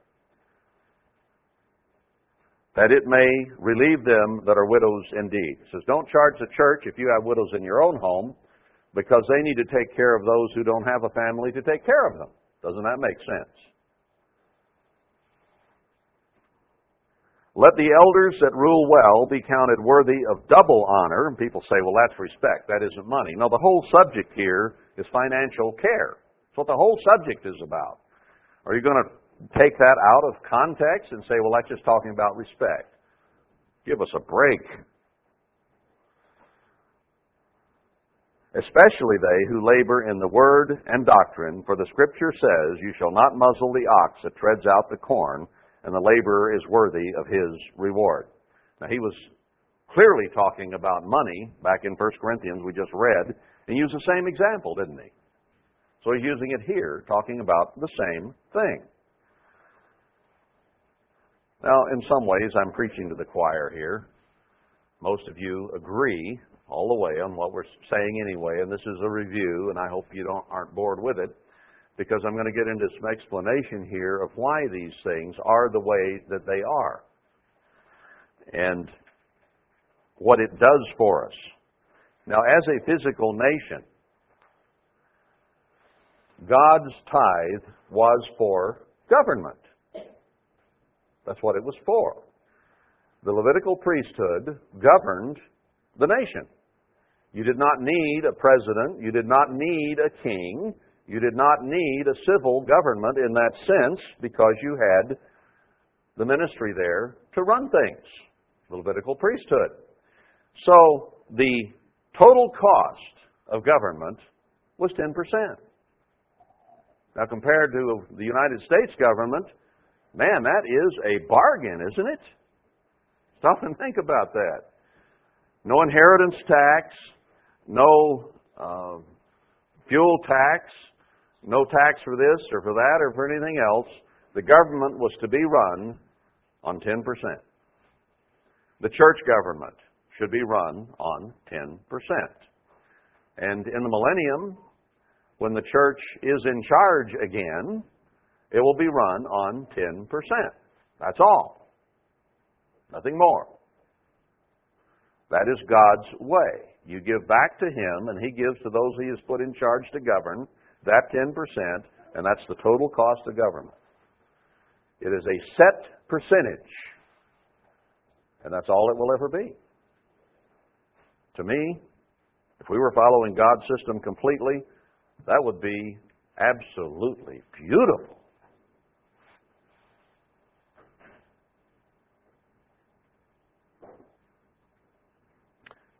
[SPEAKER 1] that it may relieve them that are widows indeed. It says, Don't charge the church if you have widows in your own home, because they need to take care of those who don't have a family to take care of them. Doesn't that make sense? Let the elders that rule well be counted worthy of double honor. And people say, well, that's respect. That isn't money. No, the whole subject here is financial care. That's what the whole subject is about. Are you going to take that out of context and say, well, that's just talking about respect. Give us a break. Especially they who labor in the word and doctrine, for the scripture says, You shall not muzzle the ox that treads out the corn, and the laborer is worthy of his reward. Now, he was clearly talking about money back in 1 Corinthians, we just read, and used the same example, didn't he? So he's using it here, talking about the same thing. Now, in some ways, I'm preaching to the choir here. Most of you agree all the way on what we're saying anyway, and this is a review, and I hope you don't, aren't bored with it, because I'm going to get into some explanation here of why these things are the way that they are and what it does for us. Now, as a physical nation, God's tithe was for government. That's what it was for. The Levitical priesthood governed the nation. You did not need a president. You did not need a king. You did not need a civil government in that sense because you had the ministry there to run things, the Levitical priesthood. So the total cost of government was 10%. Now, compared to the United States government, Man, that is a bargain, isn't it? Stop and think about that. No inheritance tax, no uh, fuel tax, no tax for this or for that or for anything else. The government was to be run on 10%. The church government should be run on 10%. And in the millennium, when the church is in charge again, it will be run on 10%. That's all. Nothing more. That is God's way. You give back to Him, and He gives to those He has put in charge to govern that 10%, and that's the total cost of government. It is a set percentage, and that's all it will ever be. To me, if we were following God's system completely, that would be absolutely beautiful.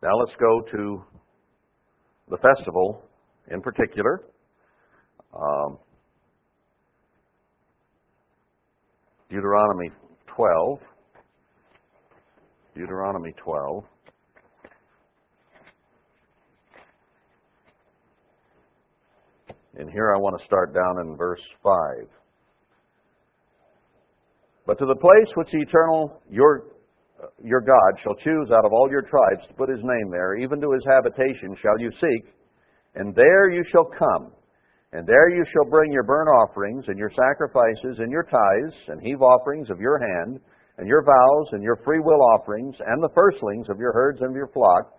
[SPEAKER 1] Now let's go to the festival in particular. Um, Deuteronomy 12. Deuteronomy 12. And here I want to start down in verse 5. But to the place which the eternal, your uh, your God shall choose out of all your tribes to put his name there, even to his habitation shall you seek, and there you shall come. And there you shall bring your burnt offerings, and your sacrifices, and your tithes, and heave offerings of your hand, and your vows, and your freewill offerings, and the firstlings of your herds and of your flock.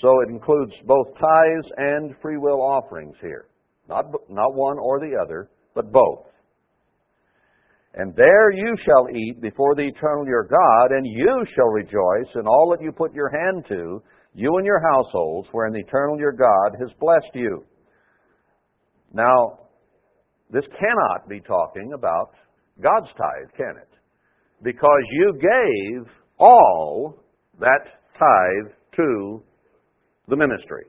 [SPEAKER 1] So it includes both tithes and freewill offerings here. Not, not one or the other, but both. And there you shall eat before the eternal your God, and you shall rejoice in all that you put your hand to, you and your households, wherein the eternal your God has blessed you. Now, this cannot be talking about God's tithe, can it? Because you gave all that tithe to the ministry.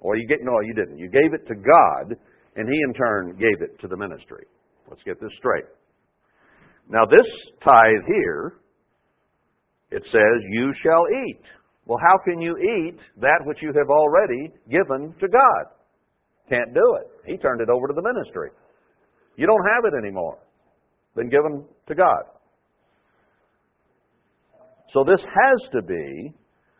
[SPEAKER 1] Or you get no, you didn't. You gave it to God, and He in turn gave it to the ministry. Let's get this straight. Now, this tithe here, it says, You shall eat. Well, how can you eat that which you have already given to God? Can't do it. He turned it over to the ministry. You don't have it anymore. Been given to God. So this has to be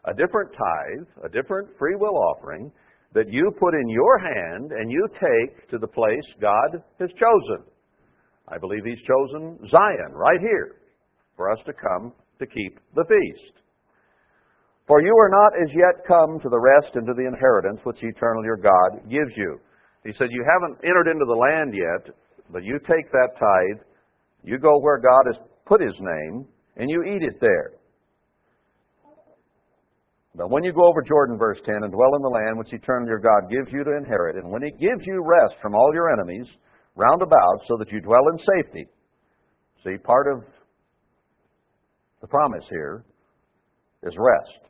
[SPEAKER 1] a different tithe, a different free will offering that you put in your hand and you take to the place God has chosen. I believe he's chosen Zion right here for us to come to keep the feast. For you are not as yet come to the rest and to the inheritance which eternal your God gives you. He said, You haven't entered into the land yet, but you take that tithe, you go where God has put his name, and you eat it there. But when you go over Jordan, verse 10, and dwell in the land which eternal your God gives you to inherit, and when he gives you rest from all your enemies, round about so that you dwell in safety. See, part of the promise here is rest.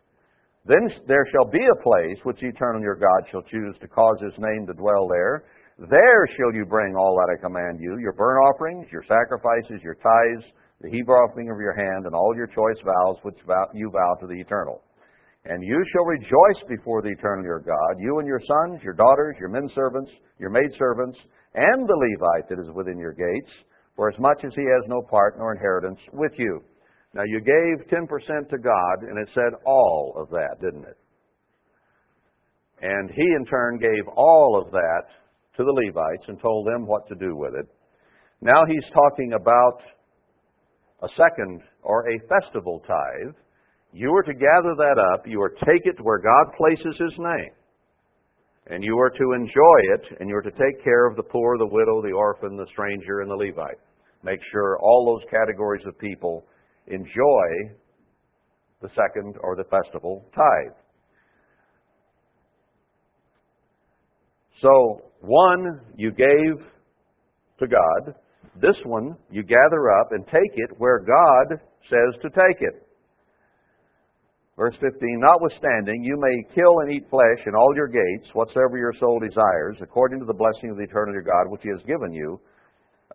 [SPEAKER 1] Then there shall be a place which eternal your God shall choose to cause his name to dwell there. There shall you bring all that I command you your burnt offerings, your sacrifices, your tithes, the heave offering of your hand, and all your choice vows which you vow to the eternal. And you shall rejoice before the eternal your God, you and your sons, your daughters, your men servants, your maid servants, and the Levite that is within your gates, for as much as he has no part nor inheritance with you. Now you gave 10% to God, and it said all of that, didn't it? And he in turn gave all of that to the Levites and told them what to do with it. Now he's talking about a second or a festival tithe. You are to gather that up, you are to take it to where God places his name. And you are to enjoy it, and you are to take care of the poor, the widow, the orphan, the stranger, and the Levite. Make sure all those categories of people enjoy the second or the festival tithe. So, one you gave to God. This one you gather up and take it where God says to take it. Verse 15, notwithstanding, you may kill and eat flesh in all your gates, whatsoever your soul desires, according to the blessing of the eternal God, which he has given you.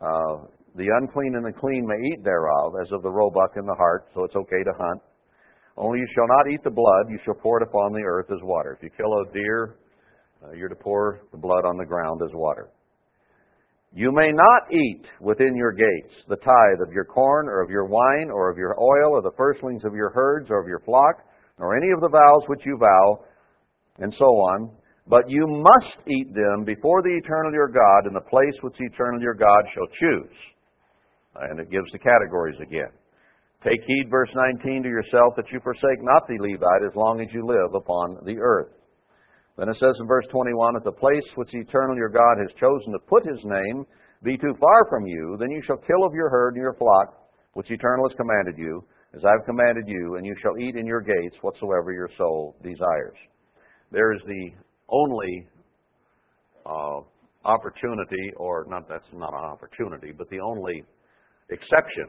[SPEAKER 1] Uh, the unclean and the clean may eat thereof, as of the roebuck and the hart, so it's okay to hunt. Only you shall not eat the blood, you shall pour it upon the earth as water. If you kill a deer, uh, you're to pour the blood on the ground as water. You may not eat within your gates the tithe of your corn, or of your wine, or of your oil, or the firstlings of your herds, or of your flock, nor any of the vows which you vow, and so on. But you must eat them before the eternal your God in the place which the eternal your God shall choose. And it gives the categories again. Take heed, verse 19, to yourself that you forsake not the Levite as long as you live upon the earth. Then it says in verse 21, If the place which the eternal your God has chosen to put his name be too far from you, then you shall kill of your herd and your flock, which the eternal has commanded you, as I've commanded you, and you shall eat in your gates whatsoever your soul desires. There is the only uh, opportunity, or not, that's not an opportunity, but the only exception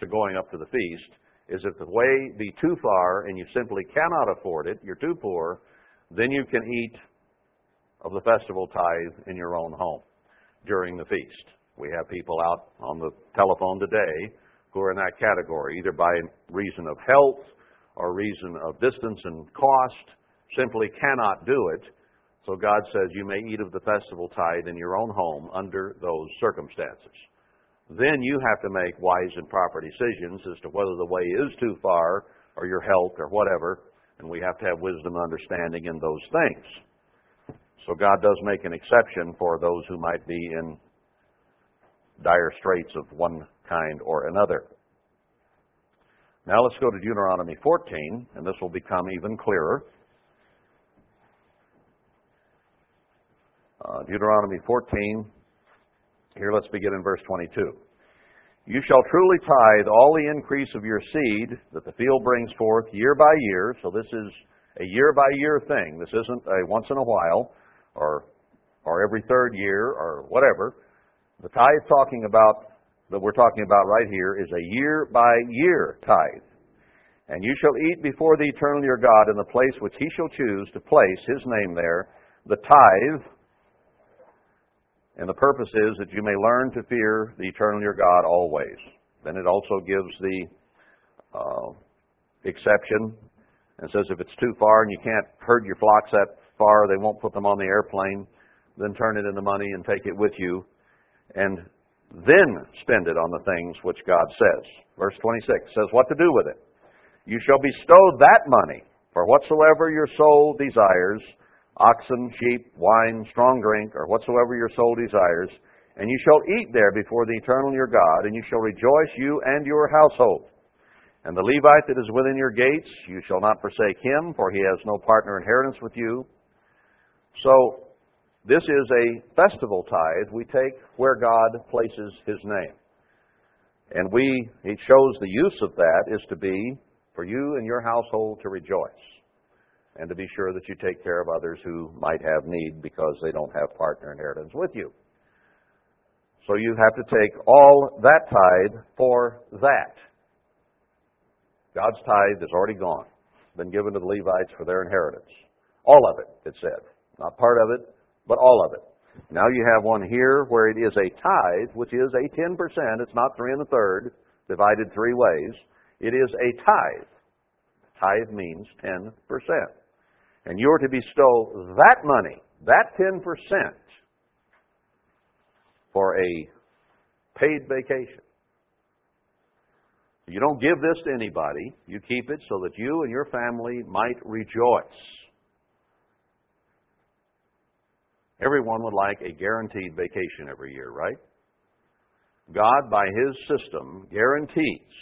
[SPEAKER 1] to going up to the feast is if the way be too far and you simply cannot afford it, you're too poor, then you can eat of the festival tithe in your own home during the feast. We have people out on the telephone today who are in that category, either by reason of health or reason of distance and cost, simply cannot do it. So God says you may eat of the festival tithe in your own home under those circumstances. Then you have to make wise and proper decisions as to whether the way is too far or your health or whatever, and we have to have wisdom and understanding in those things. So God does make an exception for those who might be in dire straits of one kind or another. Now let's go to Deuteronomy 14, and this will become even clearer. Uh, Deuteronomy 14, here let's begin in verse 22. You shall truly tithe all the increase of your seed that the field brings forth year by year. So this is a year by year thing. This isn't a once in a while or or every third year or whatever. The tithe talking about that we're talking about right here is a year by year tithe. And you shall eat before the eternal your God in the place which he shall choose to place his name there, the tithe. And the purpose is that you may learn to fear the eternal your God always. Then it also gives the uh, exception and says if it's too far and you can't herd your flocks that far, they won't put them on the airplane, then turn it into money and take it with you. And then spend it on the things which God says. Verse 26 says what to do with it. You shall bestow that money for whatsoever your soul desires oxen, sheep, wine, strong drink, or whatsoever your soul desires, and you shall eat there before the eternal your God, and you shall rejoice, you and your household. And the Levite that is within your gates, you shall not forsake him, for he has no partner inheritance with you. So this is a festival tithe we take where God places His name. And we, it shows the use of that is to be for you and your household to rejoice and to be sure that you take care of others who might have need because they don't have partner inheritance with you. So you have to take all that tithe for that. God's tithe is already gone, been given to the Levites for their inheritance. All of it, it said. Not part of it, but all of it. Now you have one here where it is a tithe, which is a 10%. It's not three and a third divided three ways. It is a tithe. Tithe means 10%. And you are to bestow that money, that 10%, for a paid vacation. You don't give this to anybody. You keep it so that you and your family might rejoice Everyone would like a guaranteed vacation every year, right? God, by His system, guarantees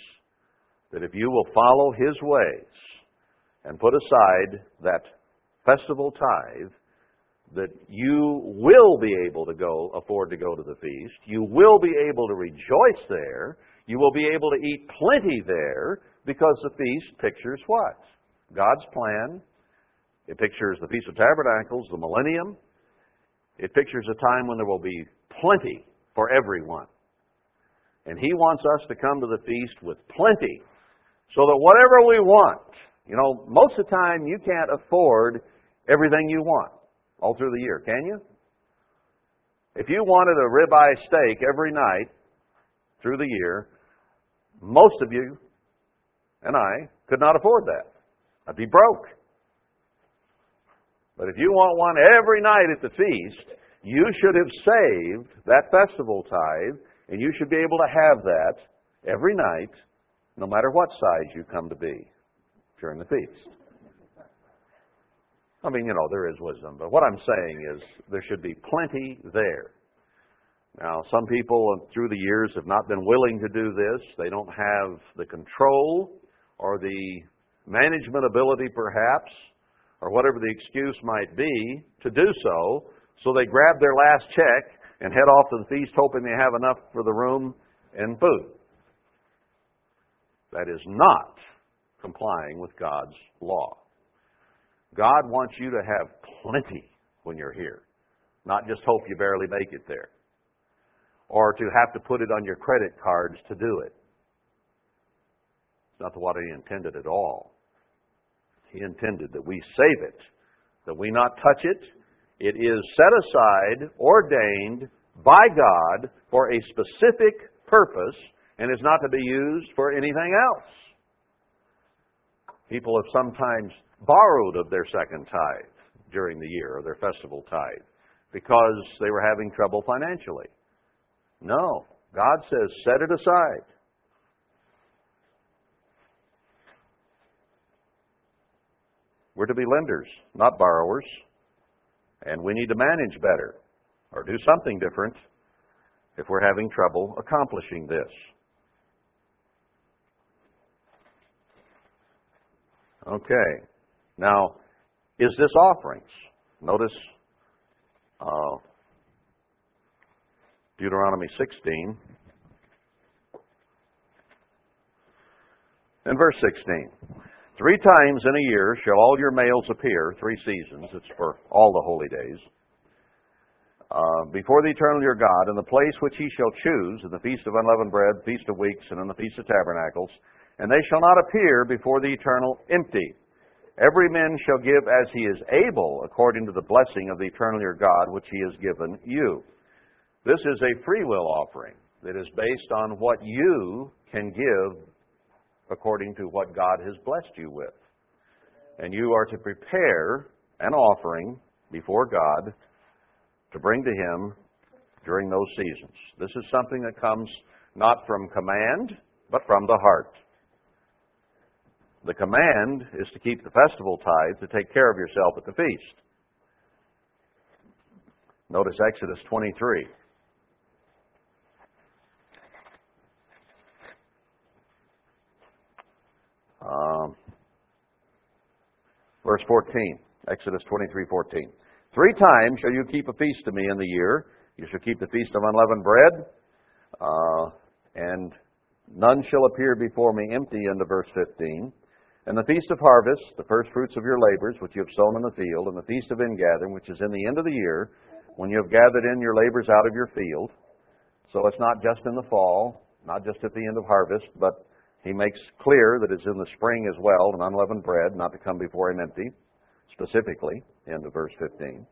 [SPEAKER 1] that if you will follow His ways and put aside that festival tithe, that you will be able to go, afford to go to the feast. You will be able to rejoice there. You will be able to eat plenty there because the feast pictures what? God's plan. It pictures the Feast of Tabernacles, the millennium, it pictures a time when there will be plenty for everyone. And He wants us to come to the feast with plenty so that whatever we want, you know, most of the time you can't afford everything you want all through the year, can you? If you wanted a ribeye steak every night through the year, most of you and I could not afford that. I'd be broke. But if you want one every night at the feast, you should have saved that festival tithe, and you should be able to have that every night, no matter what size you come to be during the feast. I mean, you know, there is wisdom, but what I'm saying is there should be plenty there. Now, some people through the years have not been willing to do this. They don't have the control or the management ability, perhaps, or whatever the excuse might be, to do so. So they grab their last check and head off to the feast, hoping they have enough for the room and food. That is not complying with God's law. God wants you to have plenty when you're here, not just hope you barely make it there, or to have to put it on your credit cards to do it. It's not the what He intended at all. He intended that we save it, that we not touch it. It is set aside, ordained by God for a specific purpose, and is not to be used for anything else. People have sometimes borrowed of their second tithe during the year, or their festival tithe, because they were having trouble financially. No, God says, set it aside. We're to be lenders, not borrowers. And we need to manage better or do something different if we're having trouble accomplishing this. Okay. Now, is this offerings? Notice uh, Deuteronomy 16 and verse 16. Three times in a year shall all your males appear, three seasons, it's for all the holy days, uh, before the eternal your God, in the place which he shall choose, in the feast of unleavened bread, feast of weeks, and in the feast of tabernacles, and they shall not appear before the eternal empty. Every man shall give as he is able, according to the blessing of the eternal your God, which he has given you. This is a free will offering that is based on what you can give according to what God has blessed you with. And you are to prepare an offering before God to bring to Him during those seasons. This is something that comes not from command, but from the heart. The command is to keep the festival tithe, to take care of yourself at the feast. Notice Exodus 23. Um, verse 14, Exodus 23, 14. Three times shall you keep a feast to me in the year. You shall keep the feast of unleavened bread, uh, and none shall appear before me empty into verse 15. And the feast of harvest, the first fruits of your labors, which you have sown in the field, and the feast of ingathering, which is in the end of the year, when you have gathered in your labors out of your field. So it's not just in the fall, not just at the end of harvest, but he makes clear that it's in the spring as well, and unleavened bread, not to come before him empty, specifically, in verse 15.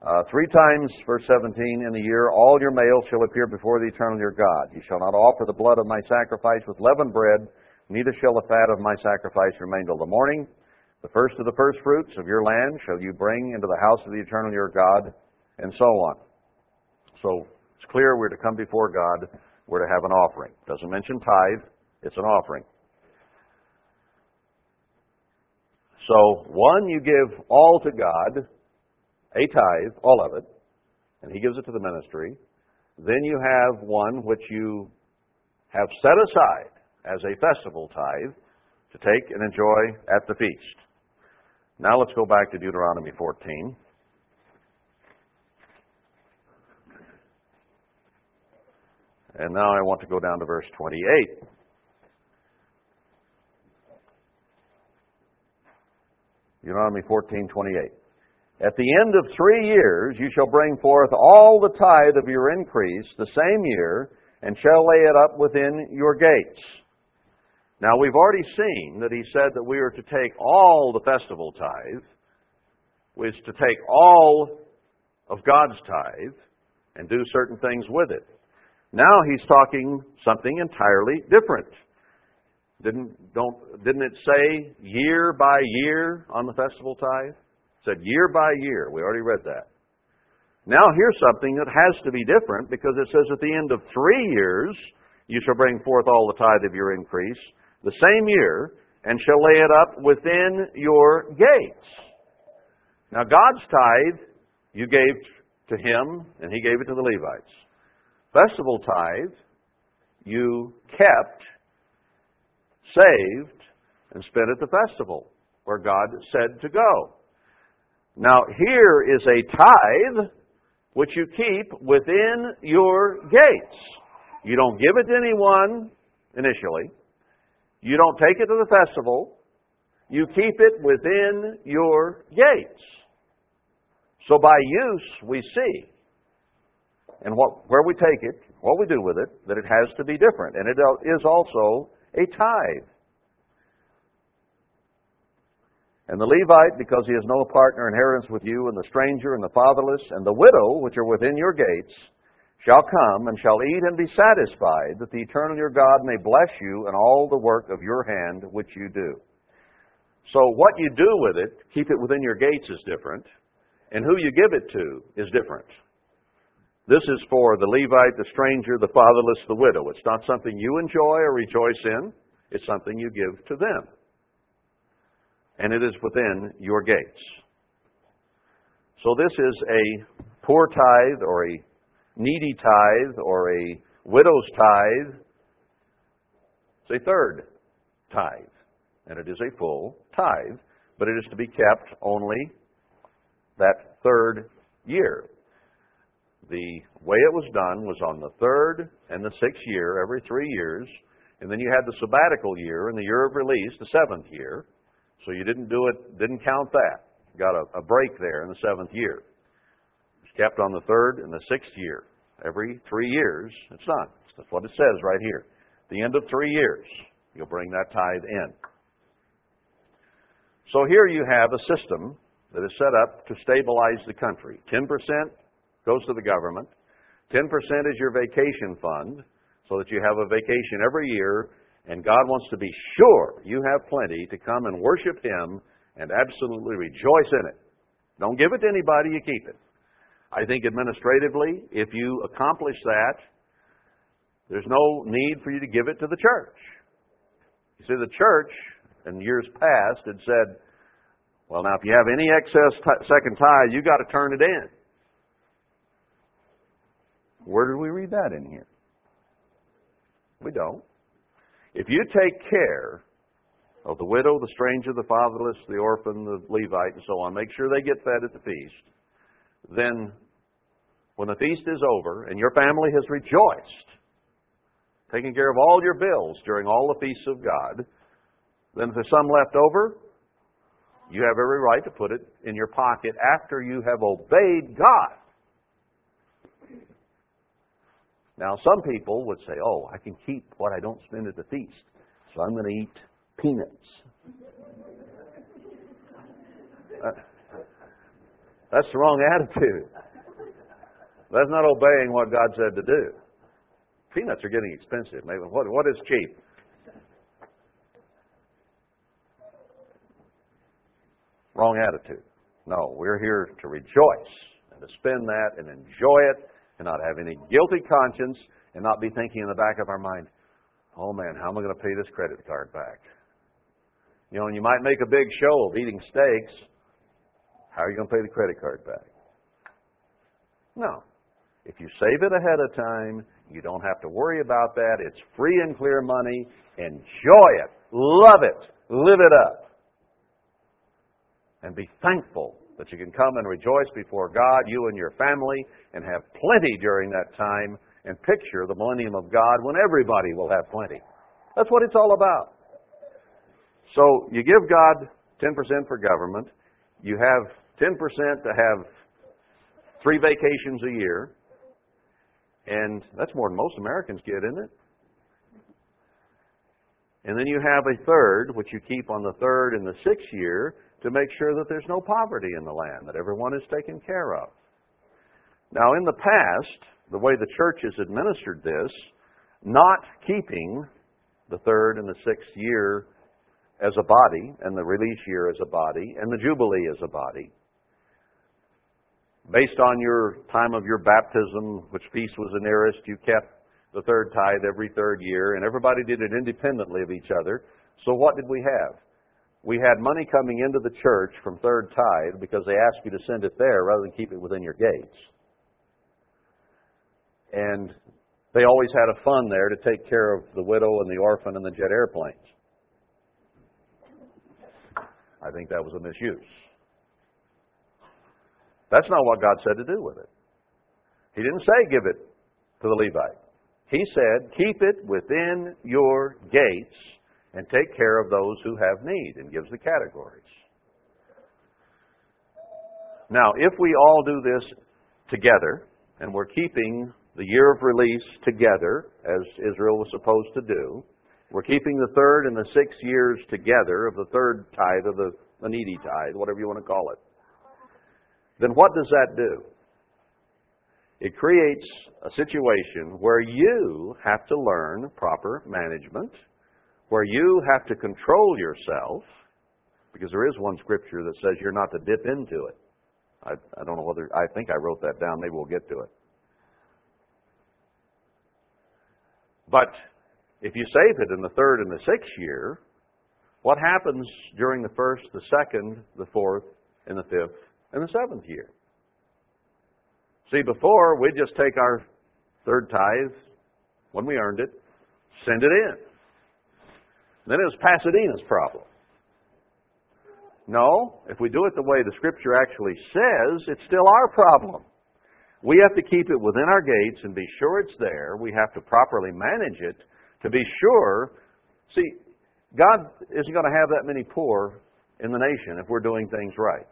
[SPEAKER 1] Uh, three times, verse 17, in the year, all your males shall appear before the eternal your God. You shall not offer the blood of my sacrifice with leavened bread, neither shall the fat of my sacrifice remain till the morning. The first of the first fruits of your land shall you bring into the house of the eternal your God, and so on. So it's clear we're to come before God, we're to have an offering. Doesn't mention tithe, it's an offering. So, one, you give all to God, a tithe, all of it, and He gives it to the ministry. Then you have one which you have set aside as a festival tithe to take and enjoy at the feast. Now let's go back to Deuteronomy 14. And now I want to go down to verse 28. Deuteronomy 14:28. At the end of three years you shall bring forth all the tithe of your increase the same year, and shall lay it up within your gates. Now we've already seen that he said that we are to take all the festival tithe, which is to take all of God's tithe and do certain things with it. Now he's talking something entirely different. Didn't, don't, didn't it say year by year on the festival tithe? It said year by year. We already read that. Now here's something that has to be different because it says at the end of three years you shall bring forth all the tithe of your increase, the same year, and shall lay it up within your gates. Now God's tithe you gave to him and he gave it to the Levites. Festival tithe you kept saved and spent at the festival where God said to go. Now, here is a tithe which you keep within your gates. You don't give it to anyone initially, you don't take it to the festival, you keep it within your gates. So, by use, we see. And what, where we take it, what we do with it, that it has to be different. And it is also a tithe. And the Levite, because he has no partner inheritance with you, and the stranger, and the fatherless, and the widow, which are within your gates, shall come and shall eat and be satisfied, that the eternal your God may bless you in all the work of your hand which you do. So, what you do with it, keep it within your gates, is different, and who you give it to is different. This is for the Levite, the stranger, the fatherless, the widow. It's not something you enjoy or rejoice in, it's something you give to them. And it is within your gates. So this is a poor tithe or a needy tithe or a widow's tithe. It's a third tithe, and it is a full tithe, but it is to be kept only that third year the way it was done was on the third and the sixth year, every three years. And then you had the sabbatical year and the year of release, the seventh year. So you didn't do it, didn't count that. Got a, a break there in the seventh year. It's kept on the third and the sixth year. Every three years, it's done. That's what it says right here. The end of three years, you'll bring that tithe in. So here you have a system that is set up to stabilize the country. 10% goes to the government. 10% is your vacation fund so that you have a vacation every year, and God wants to be sure you have plenty to come and worship Him and absolutely rejoice in it. Don't give it to anybody, you keep it. I think administratively, if you accomplish that, there's no need for you to give it to the church. You see, the church in years past had said, well, now if you have any excess t- second tithe, you've got to turn it in. Where do we read that in here? We don't. If you take care of the widow, the stranger, the fatherless, the orphan, the Levite, and so on, make sure they get fed at the feast, then when the feast is over and your family has rejoiced, taking care of all your bills during all the feasts of God, then if there's some left over, you have every right to put it in your pocket after you have obeyed God. Now, some people would say, oh, I can keep what I don't spend at the feast, so I'm going to eat peanuts. Uh, that's the wrong attitude. That's not obeying what God said to do. Peanuts are getting expensive. Maybe what, what is cheap? Wrong attitude. No, we're here to rejoice and to spend that and enjoy it and not have any guilty conscience and not be thinking in the back of our mind, oh man, how am I going to pay this credit card back? You know, and you might make a big show of eating steaks. How are you going to pay the credit card back? No. If you save it ahead of time, you don't have to worry about that. It's free and clear money. Enjoy it. Love it. Live it up. And be thankful that you can come and rejoice before God, you and your family, and have plenty during that time, and picture the millennium of God when everybody will have plenty. That's what it's all about. So you give God 10% for government, you have 10% to have three vacations a year, and that's more than most Americans get, isn't it? And then you have a third, which you keep on the third and the sixth year, to make sure that there's no poverty in the land, that everyone is taken care of. Now, in the past, the way the church has administered this, not keeping the third and the sixth year as a body, and the release year as a body, and the jubilee as a body, based on your time of your baptism, which feast was the nearest, you kept the third tithe every third year, and everybody did it independently of each other. So, what did we have? we had money coming into the church from third tithe because they asked you to send it there rather than keep it within your gates. And they always had a fund there to take care of the widow and the orphan and the jet airplanes. I think that was a misuse. That's not what God said to do with it. He didn't say give it to the Levite. He said keep it within your gates and take care of those who have need, and gives the categories. Now, if we all do this together, and we're keeping the year of release together, as Israel was supposed to do, we're keeping the third and the sixth years together of the third tithe of the, the needy tithe, whatever you want to call it. Then what does that do? It creates a situation where you have to learn proper management where you have to control yourself, because there is one scripture that says you're not to dip into it. I, I don't know whether, I think I wrote that down. Maybe we'll get to it. But if you save it in the third and the sixth year, what happens during the first, the second, the fourth, and the fifth, and the seventh year? See, before, we'd just take our third tithe when we earned it, send it in. Then it was Pasadena's problem. No, if we do it the way the Scripture actually says, it's still our problem. We have to keep it within our gates and be sure it's there. We have to properly manage it to be sure. See, God isn't going to have that many poor in the nation if we're doing things right.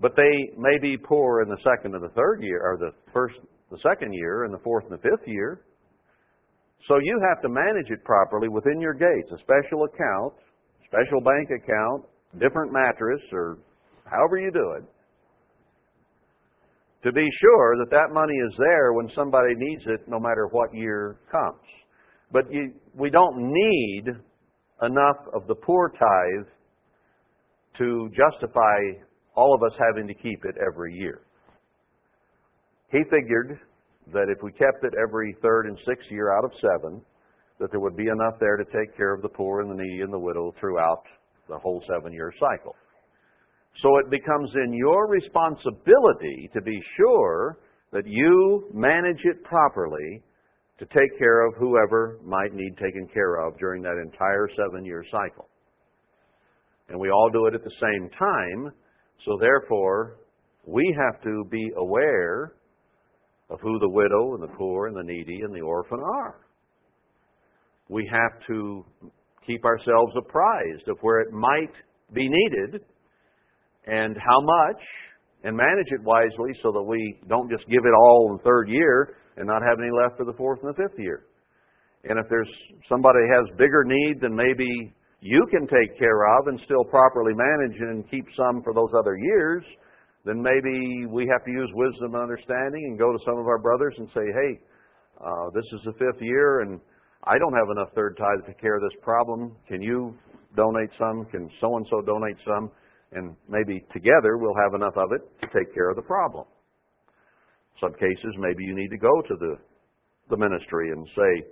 [SPEAKER 1] But they may be poor in the second and the third year, or the first, the second year, and the fourth and the fifth year. So you have to manage it properly within your gates, a special account, special bank account, different mattress, or however you do it, to be sure that that money is there when somebody needs it, no matter what year comes. But you, we don't need enough of the poor tithe to justify all of us having to keep it every year. He figured that if we kept it every third and sixth year out of seven, that there would be enough there to take care of the poor and the needy and the widow throughout the whole seven year cycle. So it becomes in your responsibility to be sure that you manage it properly to take care of whoever might need taken care of during that entire seven year cycle. And we all do it at the same time, so therefore we have to be aware of who the widow and the poor and the needy and the orphan are. We have to keep ourselves apprised of where it might be needed and how much and manage it wisely so that we don't just give it all in the third year and not have any left for the fourth and the fifth year. And if there's somebody has bigger need than maybe you can take care of and still properly manage and keep some for those other years, then maybe we have to use wisdom and understanding and go to some of our brothers and say, hey, uh, this is the fifth year and I don't have enough third tithe to care of this problem. Can you donate some? Can so and so donate some? And maybe together we'll have enough of it to take care of the problem. Some cases, maybe you need to go to the the ministry and say,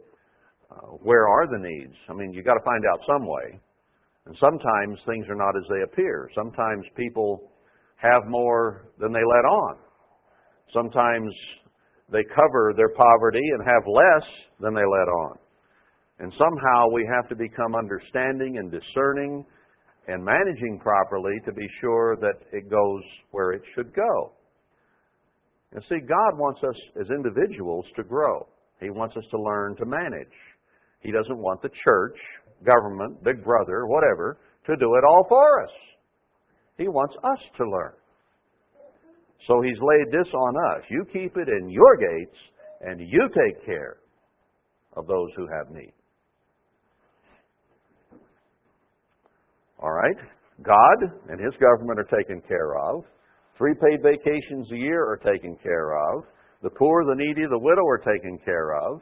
[SPEAKER 1] uh, where are the needs? I mean, you have got to find out some way. And sometimes things are not as they appear. Sometimes people have more than they let on. Sometimes they cover their poverty and have less than they let on. And somehow we have to become understanding and discerning and managing properly to be sure that it goes where it should go. And see, God wants us as individuals to grow. He wants us to learn to manage. He doesn't want the church, government, big brother, whatever, to do it all for us. He wants us to learn. So he's laid this on us. You keep it in your gates, and you take care of those who have need. All right? God and his government are taken care of. Three paid vacations a year are taken care of. The poor, the needy, the widow are taken care of.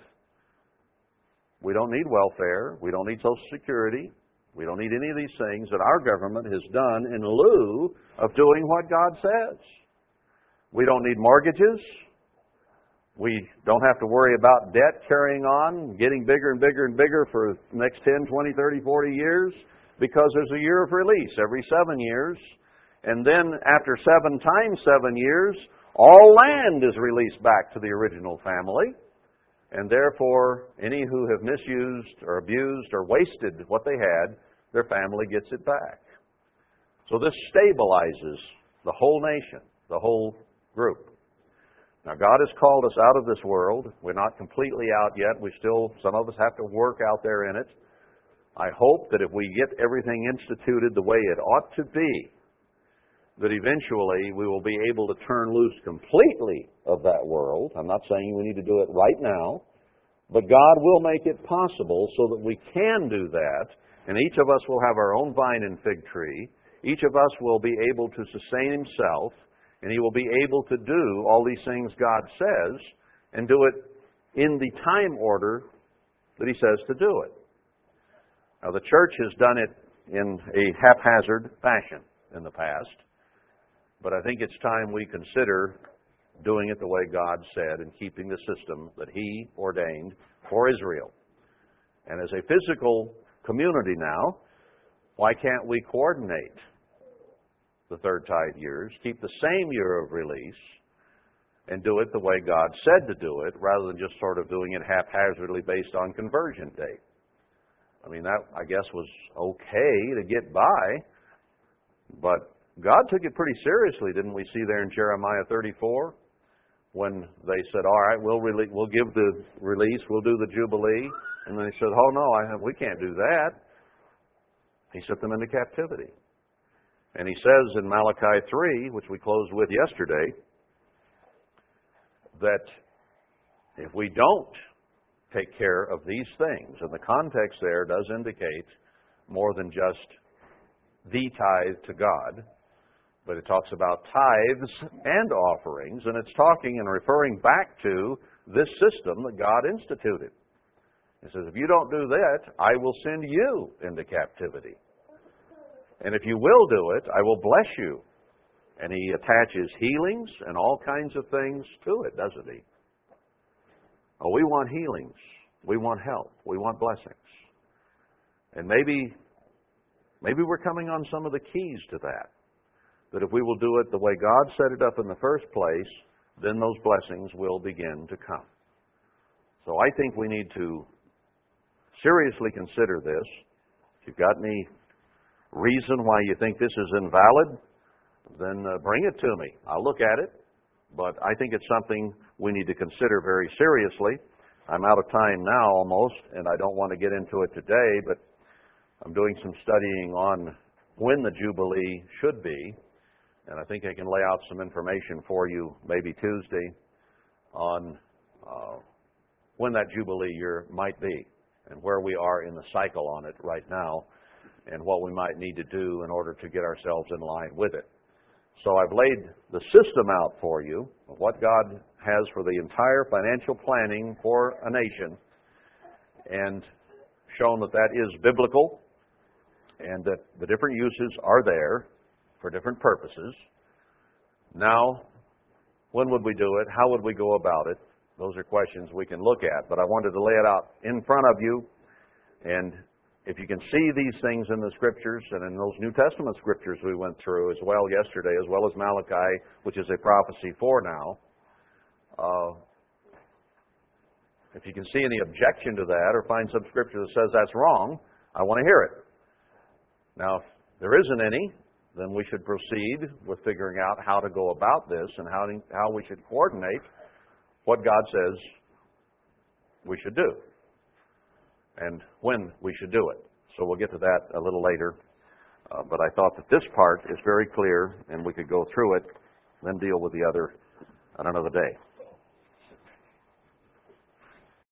[SPEAKER 1] We don't need welfare. We don't need Social Security. We don't need any of these things that our government has done in lieu of doing what God says. We don't need mortgages. We don't have to worry about debt carrying on, getting bigger and bigger and bigger for the next 10, 20, 30, 40 years because there's a year of release every seven years. And then after seven times seven years, all land is released back to the original family. And therefore, any who have misused or abused or wasted what they had their family gets it back. So this stabilizes the whole nation, the whole group. Now, God has called us out of this world. We're not completely out yet. We still, some of us have to work out there in it. I hope that if we get everything instituted the way it ought to be, that eventually we will be able to turn loose completely of that world. I'm not saying we need to do it right now, but God will make it possible so that we can do that and each of us will have our own vine and fig tree. Each of us will be able to sustain himself, and he will be able to do all these things God says, and do it in the time order that he says to do it. Now, the church has done it in a haphazard fashion in the past, but I think it's time we consider doing it the way God said and keeping the system that He ordained for Israel. And as a physical community now. Why can't we coordinate the third tithe years, keep the same year of release, and do it the way God said to do it, rather than just sort of doing it haphazardly based on conversion date? I mean, that, I guess, was okay to get by, but God took it pretty seriously, didn't we see there in Jeremiah 34? when they said, "All right, we'll rele- we'll give the release, we'll do the jubilee," and they said, "Oh no, I, we can't do that." He sent them into captivity, and he says in Malachi three, which we closed with yesterday, that if we don't take care of these things, and the context there does indicate more than just the tithe to God but it talks about tithes and offerings, and it's talking and referring back to this system that God instituted. It says, If you don't do that, I will send you into captivity. And if you will do it, I will bless you. And he attaches healings and all kinds of things to it, doesn't he? Oh, we want healings. We want help. We want blessings. And maybe maybe we're coming on some of the keys to that. But if we will do it the way God set it up in the first place, then those blessings will begin to come. So I think we need to seriously consider this. If you've got any reason why you think this is invalid, then uh, bring it to me. I'll look at it. But I think it's something we need to consider very seriously. I'm out of time now almost, and I don't want to get into it today, but I'm doing some studying on when the Jubilee should be and I think I can lay out some information for you maybe Tuesday on uh, when that Jubilee year might be and where we are in the cycle on it right now and what we might need to do in order to get ourselves in line with it. So I've laid the system out for you of what God has for the entire financial planning for a nation and shown that that is biblical and that the different uses are there for different purposes. Now, when would we do it? How would we go about it? Those are questions we can look at, but I wanted to lay it out in front of you. And if you can see these things in the scriptures and in those New Testament scriptures we went through as well yesterday, as well as Malachi, which is a prophecy for now, uh, if you can see any objection to that or find some scripture that says that's wrong, I want to hear it. Now, if there isn't any, then we should proceed with figuring out how to go about this and how, to, how we should coordinate what God says we should do and when we should do it. So we'll get to that a little later. Uh, but I thought that this part is very clear and we could go through it, then deal with the other on another day.